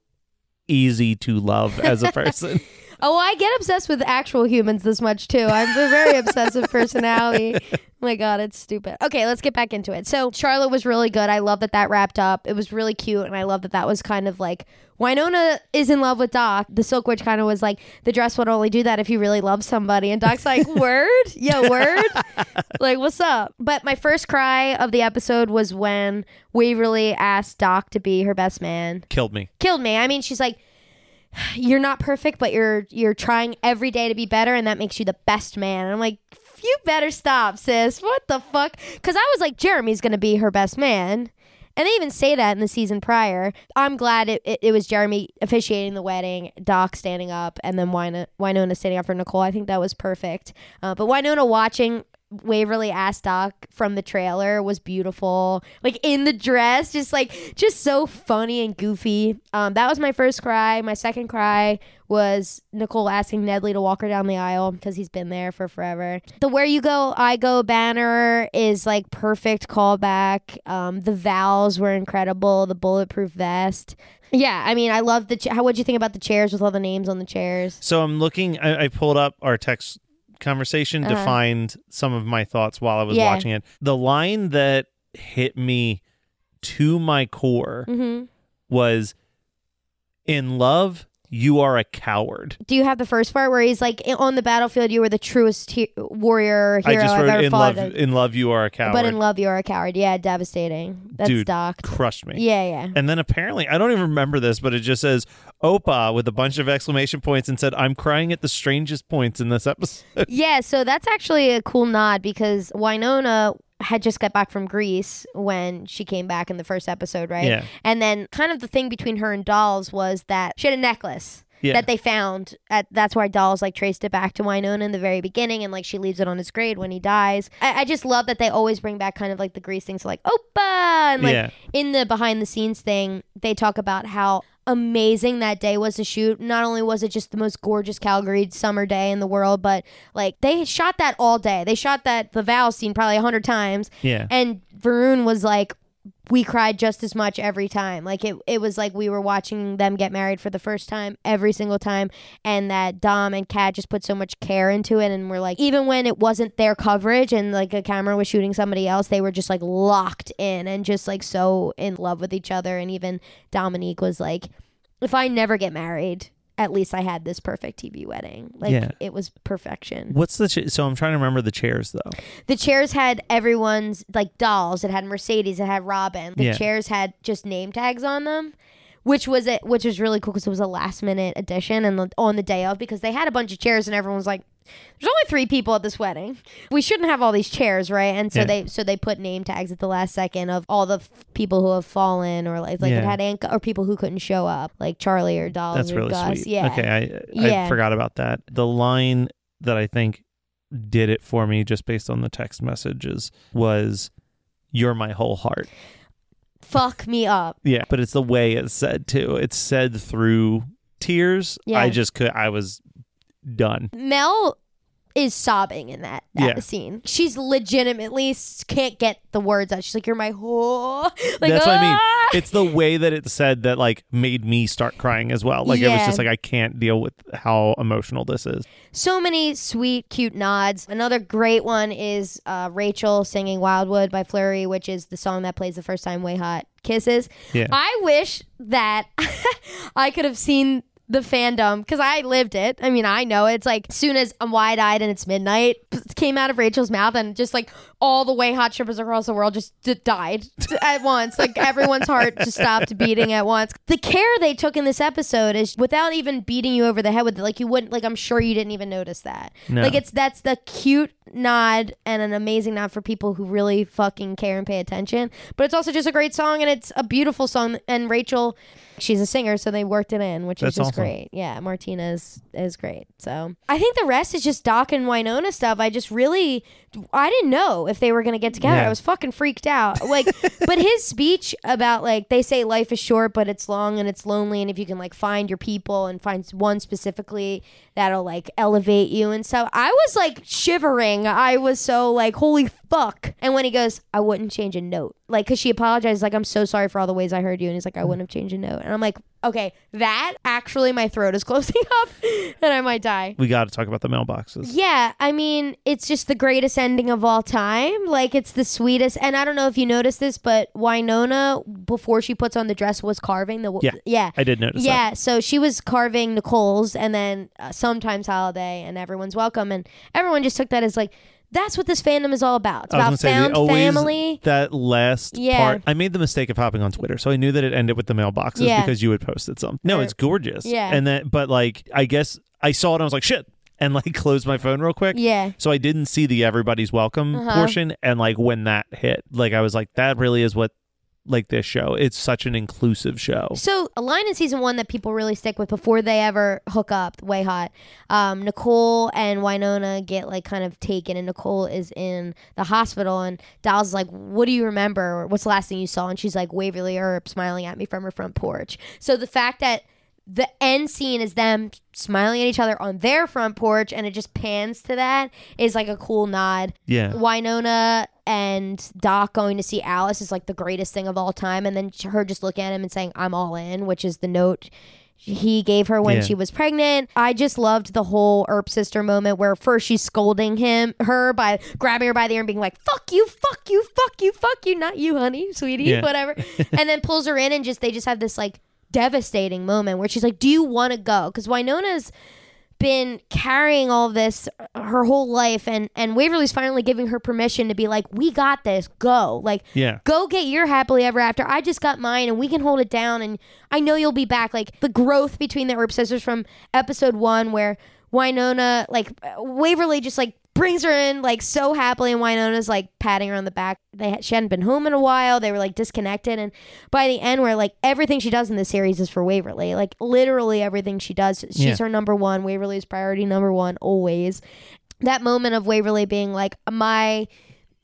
easy to love as a person. Oh, well, I get obsessed with actual humans this much too. I'm a very obsessive personality. Oh my god, it's stupid. Okay, let's get back into it. So Charlotte was really good. I love that that wrapped up. It was really cute, and I love that that was kind of like Wynonna is in love with Doc. The Silk Witch kind of was like the dress would only do that if you really love somebody, and Doc's like, "Word, yeah, word." like, what's up? But my first cry of the episode was when Waverly asked Doc to be her best man. Killed me. Killed me. I mean, she's like you're not perfect, but you're you're trying every day to be better, and that makes you the best man. And I'm like, you better stop, sis. What the fuck? Because I was like, Jeremy's gonna be her best man. And they even say that in the season prior. I'm glad it, it, it was Jeremy officiating the wedding, Doc standing up, and then Wynonna, Wynonna standing up for Nicole. I think that was perfect. Uh, but Wynonna watching Waverly ass Doc from the trailer was beautiful. Like in the dress, just like just so funny and goofy. Um, that was my first cry. My second cry was Nicole asking Nedley to walk her down the aisle because he's been there for forever. The "Where You Go, I Go" banner is like perfect callback. Um, the vows were incredible. The bulletproof vest. Yeah, I mean, I love the. Cha- How would you think about the chairs with all the names on the chairs? So I'm looking. I, I pulled up our text conversation to find some of my thoughts while I was Uh-huh. Yeah. watching it. The line that hit me to my core Mm-hmm. was, "In love, you are a coward." Do you have the first part where he's like on the battlefield? You were the truest he- warrior or I hero just wrote, ever "In fought. love, in love, you are a coward." but in love, you are a coward. Yeah, devastating. That's Dude, Doc. crushed me. Yeah, yeah. And then apparently, I don't even remember this, but it just says Opa with a bunch of exclamation points and said, I'm crying at the strangest points in this episode. Yeah, so that's actually a cool nod because Wynonna had just got back from Greece when she came back in the first episode, right? Yeah. And then kind of the thing between her and Dolls was that she had a necklace. Yeah. That they found at that's why Dolls like traced it back to Wynonna in the very beginning and like she leaves it on his grave when he dies. I, I just love that they always bring back kind of like the Greece things like Opa and like Yeah. in the behind the scenes thing, they talk about how amazing that day was to shoot. Not only was it just the most gorgeous Calgary summer day in the world, but like they shot that all day. They shot that the vow scene probably a hundred times. Yeah. And Varun was like, we cried just as much every time. Like it, it was like we were watching them get married for the first time every single time, and that Dom and Kat just put so much care into it, and we're like, even when it wasn't their coverage and like a camera was shooting somebody else, they were just like locked in and just like so in love with each other. And even Dominique was like, if I never get married, at least I had this perfect TV wedding. Like Yeah. it was perfection. What's the so I'm trying to remember the chairs though. The chairs had everyone's like dolls. It had Mercedes. It had Robin. The Yeah. chairs had just name tags on them, which was it. Which was really cool because it was a last minute addition and the- on the day of because they had a bunch of chairs and everyone was like, "There's only three people at this wedding. We shouldn't have all these chairs, right?" And so Yeah. they so they put name tags at the last second of all the f- people who have fallen or like like it had Anka or people who couldn't show up like Charlie or Dolls That's or really Gus. sweet. Yeah. Okay, I I Yeah. forgot about that. The line that I think did it for me just based on the text messages was you're my whole heart. Fuck me up. Yeah, but it's the way it's said too. It's said through tears. Yeah. I just could I was done. Mel is sobbing in that, that Yeah. scene. She's legitimately s- can't get the words out. She's like, "You're my whore." Like, That's what I mean. "Ah!" It's the way that it's said that like made me start crying as well. Like it was Yeah. just like I can't deal with how emotional this is. so many sweet, cute nods. Another great one is uh, Rachel singing "Wildwood" by Fleurie, which is the song that plays the first time WayHaught kisses. Yeah. I wish that I could have seen the fandom because I lived it. I mean, I know it's like soon as I'm wide eyed and it's midnight p- came out of Rachel's mouth and just like all the WayHaught strippers across the world just d- died at once. Like everyone's heart just stopped beating at once. The care they took in this episode is without even beating you over the head with it. Like you wouldn't. Like I'm sure you didn't even notice that. No. Like it's that's the cute nod and an amazing nod for people who really fucking care and pay attention. But it's also just a great song and it's a beautiful song. And Rachel, she's a singer, so they worked it in, which That's is just awesome. great. Yeah, Martinez is great. So I think the rest is just Doc and Wynonna stuff. I just really, I didn't know if they were gonna get together. Yeah. I was fucking freaked out. Like, but his speech about like they say life is short, but it's long and it's lonely, and if you can like find your people and find one specifically that'll like elevate you and stuff. I was like shivering. I was so like, holy fuck. And when he goes, I wouldn't change a note. Like because she apologized like i'm so sorry for all the ways i heard you and he's like i wouldn't have changed a note. And i'm like okay that actually my throat is closing up and i might die. We got to talk about the mailboxes. yeah i mean it's just the greatest ending of all time. Like it's the sweetest and i don't know if you noticed this but wynonna before she puts on the dress was carving the Yeah. yeah. I did notice yeah, so she was carving Nicole's and then uh, sometimes holiday and everyone's welcome and everyone just took that as like that's what this fandom is all about. It's. About say, found always, family. That last Yeah. part, I made the mistake of hopping on Twitter, so I knew that it ended with the mailboxes Yeah. because you had posted some. No, it's gorgeous. Yeah. and then but like I guess I saw it, and I was like, shit, and like closed my phone real quick. Yeah. So I didn't see the everybody's welcome Uh-huh. portion, and like when that hit, like I was like, that really is what like this show. It's such an inclusive show. So a line in season one that people really stick with before they ever hook up, WayHaught. Um, Nicole and Wynonna get like kind of taken, and Nicole is in the hospital, and Dallas is like, "What do you remember? What's the last thing you saw?" And she's like, "Waverly Earp smiling at me from her front porch." So the fact that the end scene is them smiling at each other on their front porch, and it just pans to that is like a cool nod. Yeah. Wynonna and Doc going to see Alice is like the greatest thing of all time, and then her just looking at him and saying, "I'm all in," which is the note he gave her when Yeah. she was pregnant. I just loved the whole Earp sister moment where first she's scolding him, her by grabbing her by the ear and being like, "Fuck you, fuck you, fuck you, fuck you, not you, honey, sweetie, Yeah. whatever," and then pulls her in and just they just have this like devastating moment where she's like, "Do you want to go?" Because Wynonna's been carrying all this her whole life and and Waverly's finally giving her permission to be like we got this go like Yeah. go get your happily ever after I just got mine and we can hold it down and I know you'll be back like the growth between the Earp sisters from episode 1 where Wynonna like Waverly just like brings her in like so happily and Wynonna's like patting her on the back. They she hadn't been home in a while. They were like disconnected and by the end where like everything she does in the series is for Waverly. Like literally everything she does she's Yeah. her number one. Waverly's priority number one always. That moment of Waverly being like my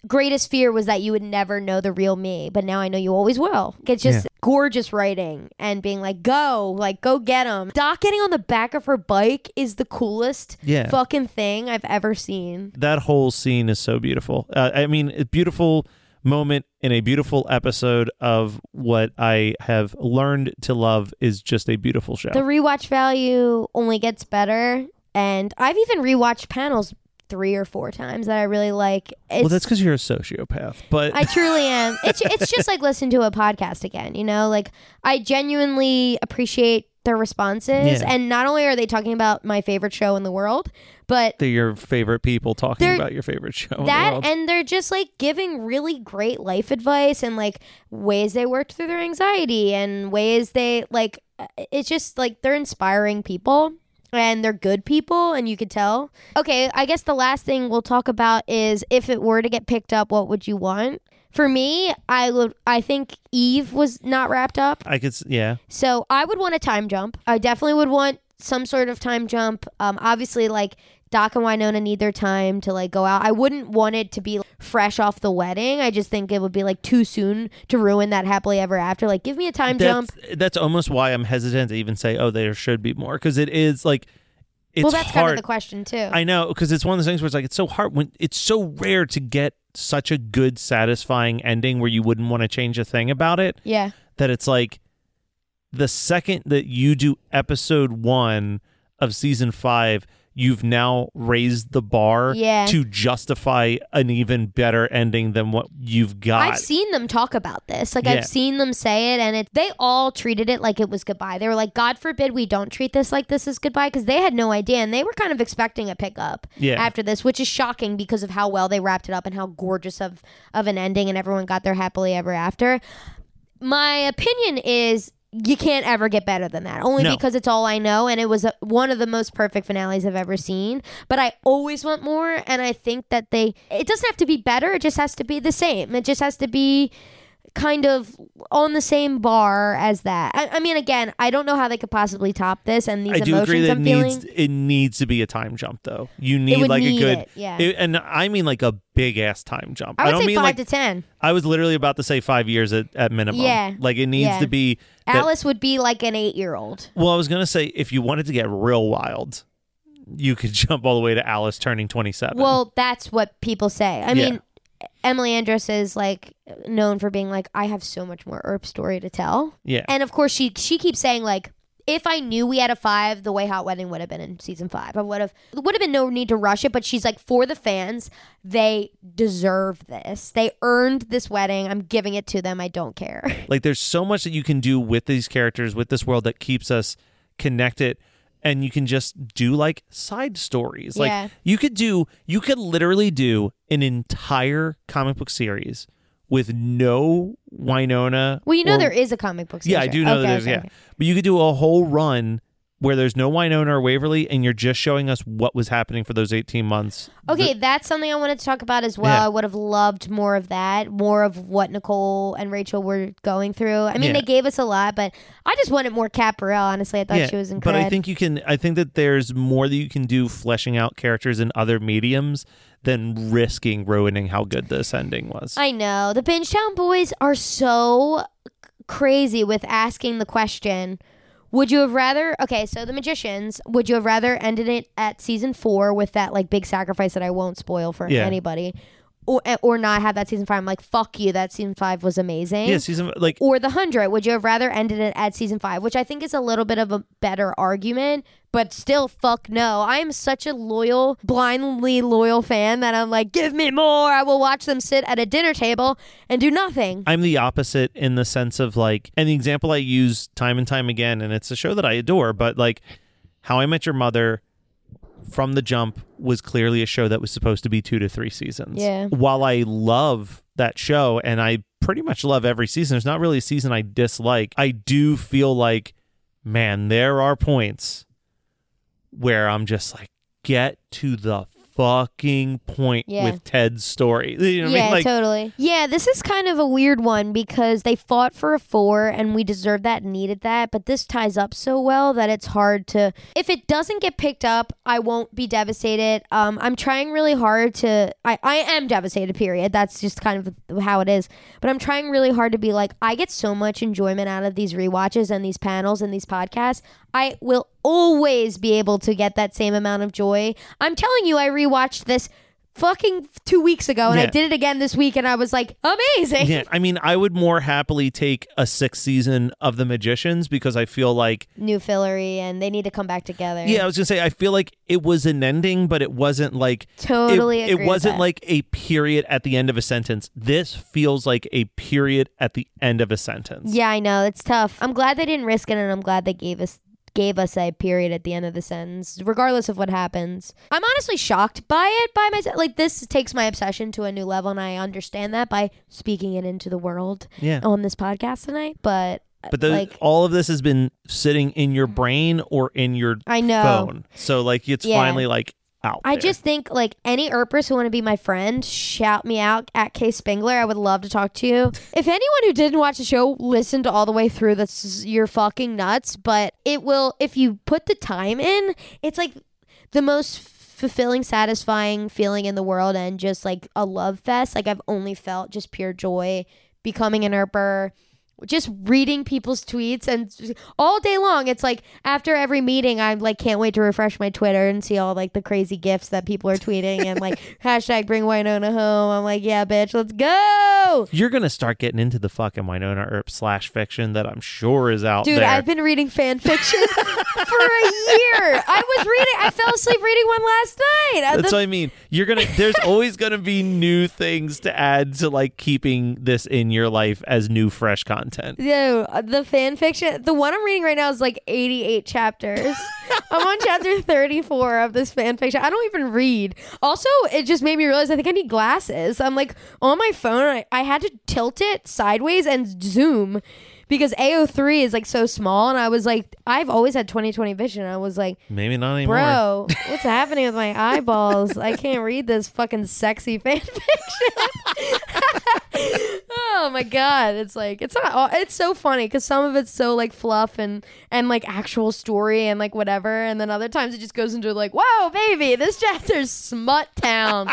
greatest fear was that you would never know the real me but now I know you always will it's just Yeah. gorgeous writing and being like go like go get him Doc getting on the back of her bike is the coolest Yeah. fucking thing I've ever seen that whole scene is so beautiful. Uh, I mean, a beautiful moment in a beautiful episode of what I have learned to love is just a beautiful show. the rewatch value only gets better and I've even rewatched panels three or four times that I really like it's, well, that's because you're a sociopath. But I truly am. It's it's just like listening to a podcast again, you know? Like I genuinely appreciate their responses Yeah. and not only are they talking about my favorite show in the world, but they're your favorite people talking about your favorite show. that and they're just like giving really great life advice and like ways they worked through their anxiety and ways they like uh, it's just like they're inspiring people and they're good people and you could tell okay i guess the last thing we'll talk about is if it were to get picked up what would you want for me i would i think eve was not wrapped up I could, s- yeah. so I would want a time jump. I definitely would want some sort of time jump. Um, obviously, like Doc and Wynonna need their time to like go out. I wouldn't want it to be fresh off the wedding. I just think it would be like too soon to ruin that happily ever after. Like, give me a time jump. That's, that's almost why I'm hesitant to even say, oh, there should be more. Because it is like, it's well, that's hard. kind of the question too. I know because it's one of those things where it's like it's so hard when it's so rare to get such a good, satisfying ending where you wouldn't want to change a thing about it. yeah, That it's like the second that you do episode one of season five, you've now raised the bar Yeah. to justify an even better ending than what you've got. I've seen them talk about this. Like Yeah. I've seen them say it, and it they all treated it like it was goodbye. They were like, "God forbid we don't treat this like this is goodbye," because they had no idea, and they were kind of expecting a pickup Yeah. after this, which is shocking because of how well they wrapped it up and how gorgeous of of an ending, and everyone got their happily ever after. My opinion is. You can't ever get better than that, only No. because it's all I know, and it was a, one of the most perfect finales I've ever seen. But I always want more, and I think that they. It doesn't have to be better; it just has to be the same. It just has to be kind of on the same bar as that. I, I mean, again, I don't know how they could possibly top this, and these I do emotions agree that it I'm feeling. needs it needs to be a time jump though. You need would like need a good it, yeah. it- and I mean like a big ass time jump. I would don't say mean five like to ten. I was literally about to say five years at, at minimum. Yeah. like it needs Yeah. to be. that- Alice would be like an eight-year-old. well, I was gonna say if you wanted to get real wild, you could jump all the way to Alice turning twenty seven. Well, that's what people say. I Yeah. mean, Emily Andras is like known for being like, I have so much more Earp story to tell. Yeah. And of course, she she keeps saying like, if I knew we had a five, the WayHaught Wedding would have been in season five. I would have would have been no need to rush it. But she's like, for the fans, they deserve this. They earned this wedding. I'm giving it to them. I don't care. Like there's so much that you can do with these characters, with this world that keeps us connected. And you can just do like side stories. Like you could do you could literally do an entire comic book series with no Wynonna. Well, you know or- there is a comic book. Series. Yeah, I do know Okay, that there's okay, yeah. okay. But you could do a whole run where there's no Wynonna or Waverly and you're just showing us what was happening for those 18 months. Okay, that's something I wanted to talk about as well. Yeah. I would have loved more of that, more of what Nicole and Rachel were going through. I mean, Yeah. they gave us a lot, but I just wanted more Kat Barrell. Honestly, I thought she was incredible. But. I think you can I think that there's more that you can do fleshing out characters in other mediums than risking ruining how good this ending was. I know the Bingetown boys are so crazy with asking the question. Would you have rather? Okay, so the magicians. Would you have rather ended it at season four with that like big sacrifice that I won't spoil for Yeah. anybody, or eh, or not have that season five? I'm like, fuck you. That season five was amazing. yeah, season like or the hundred. Would you have rather ended it at season five? Which I think is a little bit of a better argument, but still, fuck no. I am such a loyal, blindly loyal fan that I'm like, give me more. I will watch them sit at a dinner table and do nothing. I'm the opposite in the sense of like, and the example I use time and time again, and it's a show that I adore, but like How I Met Your Mother from the jump was clearly a show that was supposed to be two to three seasons. Yeah. While I love that show and I pretty much love every season, there's not really a season I dislike. I do feel like, man, there are points where I'm just like, get to the fucking point Yeah. with Ted's story. You know what I yeah, mean? Like, totally. Yeah, this is kind of a weird one because they fought for a four and we deserved that and needed that, but this ties up so well that it's hard to. If it doesn't get picked up, I won't be devastated. Um, I'm trying really hard to. I, I am devastated, period. That's just kind of how it is. But I'm trying really hard to be like, I get so much enjoyment out of these rewatches and these panels and these podcasts. I will always be able to get that same amount of joy. I'm telling you, I rewatched this fucking two weeks ago and I did it again this week and I was like, amazing. yeah, I mean, I would more happily take a sixth season of The Magicians because I feel like, New Fillory and they need to come back together. yeah, I was gonna say, I feel like it was an ending, but it wasn't like Totally It, it wasn't like a period at the end of a sentence. This feels like a period at the end of a sentence. Yeah, I know. It's tough. I'm glad they didn't risk it and I'm glad they gave us gave us a period at the end of the sentence, regardless of what happens. I'm honestly shocked by it by myself. Like this takes my obsession to a new level and I understand that by speaking it into the world Yeah. on this podcast tonight. But But the, like all of this has been sitting in your mm. brain or in your I know. phone. So like it's Yeah. finally like out. I there. just think like any Earpers who want to be my friend, shout me out at K Spengler. I would love to talk to you. if anyone who didn't watch the show listened all the way through, that's you're fucking nuts. But it will if you put the time in. It's like the most fulfilling, satisfying feeling in the world, and just like a love fest. Like I've only felt just pure joy becoming an Earper. Just reading people's tweets and all day long, it's like after every meeting, I'm like, can't wait to refresh my Twitter and see all like the crazy gifts that people are tweeting and like hashtag bring Wynonna home. I'm like, yeah, bitch, let's go. you're gonna start getting into the fucking Wynonna Earp slash fiction that I'm sure is out Dude, there. I've been reading fan fiction year. I was reading, I fell asleep reading one last night. Uh, That's the- what I mean. You're gonna. There's always gonna be new things to add to like keeping this in your life as new, fresh content. Yo, uh, the fan fiction, the one I'm reading right now is like 88 chapters. I'm on chapter 34 of this fan fiction. I don't even read. Also, it just made me realize I think I need glasses. I'm like on my phone, I, I had to tilt it sideways and zoom because AO3 is like so small. And I was like, I've always had 2020 vision. I was like, Maybe not anymore. Bro, what's happening with my eyeballs? I can't read this fucking sexy fan fiction. oh my god, it's like it's not. It's so funny because some of it's so like fluff and and like actual story and like whatever, and then other times it just goes into like, whoa, baby, this chapter's smut town.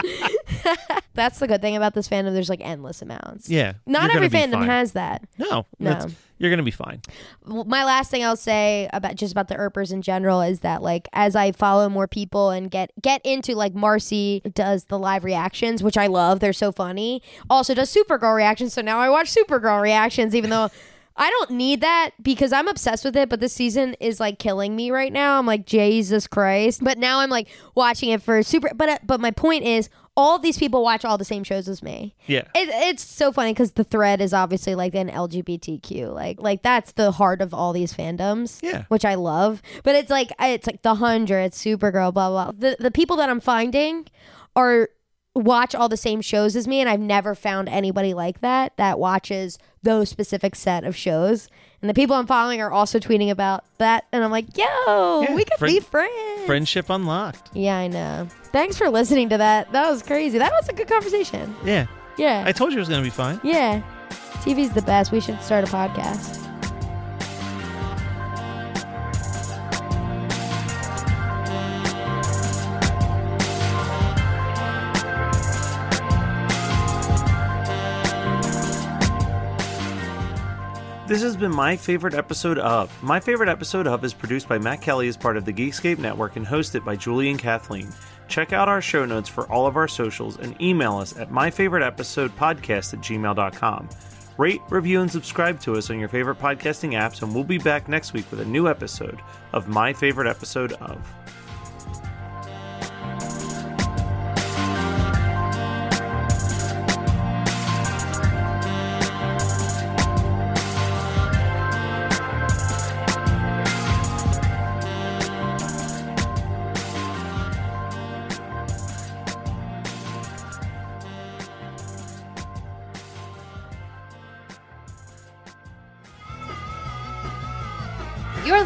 That's the good thing about this fandom. There's like endless amounts. Yeah, Not every fandom fine. has that. No, No. You're gonna be fine. My last thing I'll say about just about the Earpers in general is that like as I follow more people and get get into like Marcy does the live reactions, which I love. They're so funny. Also does Supergirl reactions, so now I watch Supergirl reactions, even though I don't need that because I'm obsessed with it, but this season is like killing me right now. I'm like Jesus Christ. But now I'm like watching it for super but uh, but my point is all these people watch all the same shows as me. Yeah. It, it's so funny because the thread is obviously like an LGBTQ, like like that's the heart of all these fandoms. Yeah. which I love. But it's like it's like the hundred, Supergirl, blah blah. The the people that I'm finding are watch all the same shows as me, and I've never found anybody like that that watches those specific set of shows. And the people I'm following are also tweeting about that, and I'm like, yo, Yeah, we could friend- be friends. Friendship unlocked. Yeah, I know. Thanks for listening to that. That was crazy. That was a good conversation. Yeah, Yeah. I told you it was gonna be fine. Yeah. TV's the best. We should start a podcast. This has been my favorite episode of. My favorite episode of is produced by Matt Kelly as part of the Geekscape Network and hosted by Julie and Kathleen. Check out our show notes for all of our socials and email us at myfavoriteepisodepodcast at gmail.com. Rate, review, and subscribe to us on your favorite podcasting apps, and we'll be back next week with a new episode of My Favorite Episode of.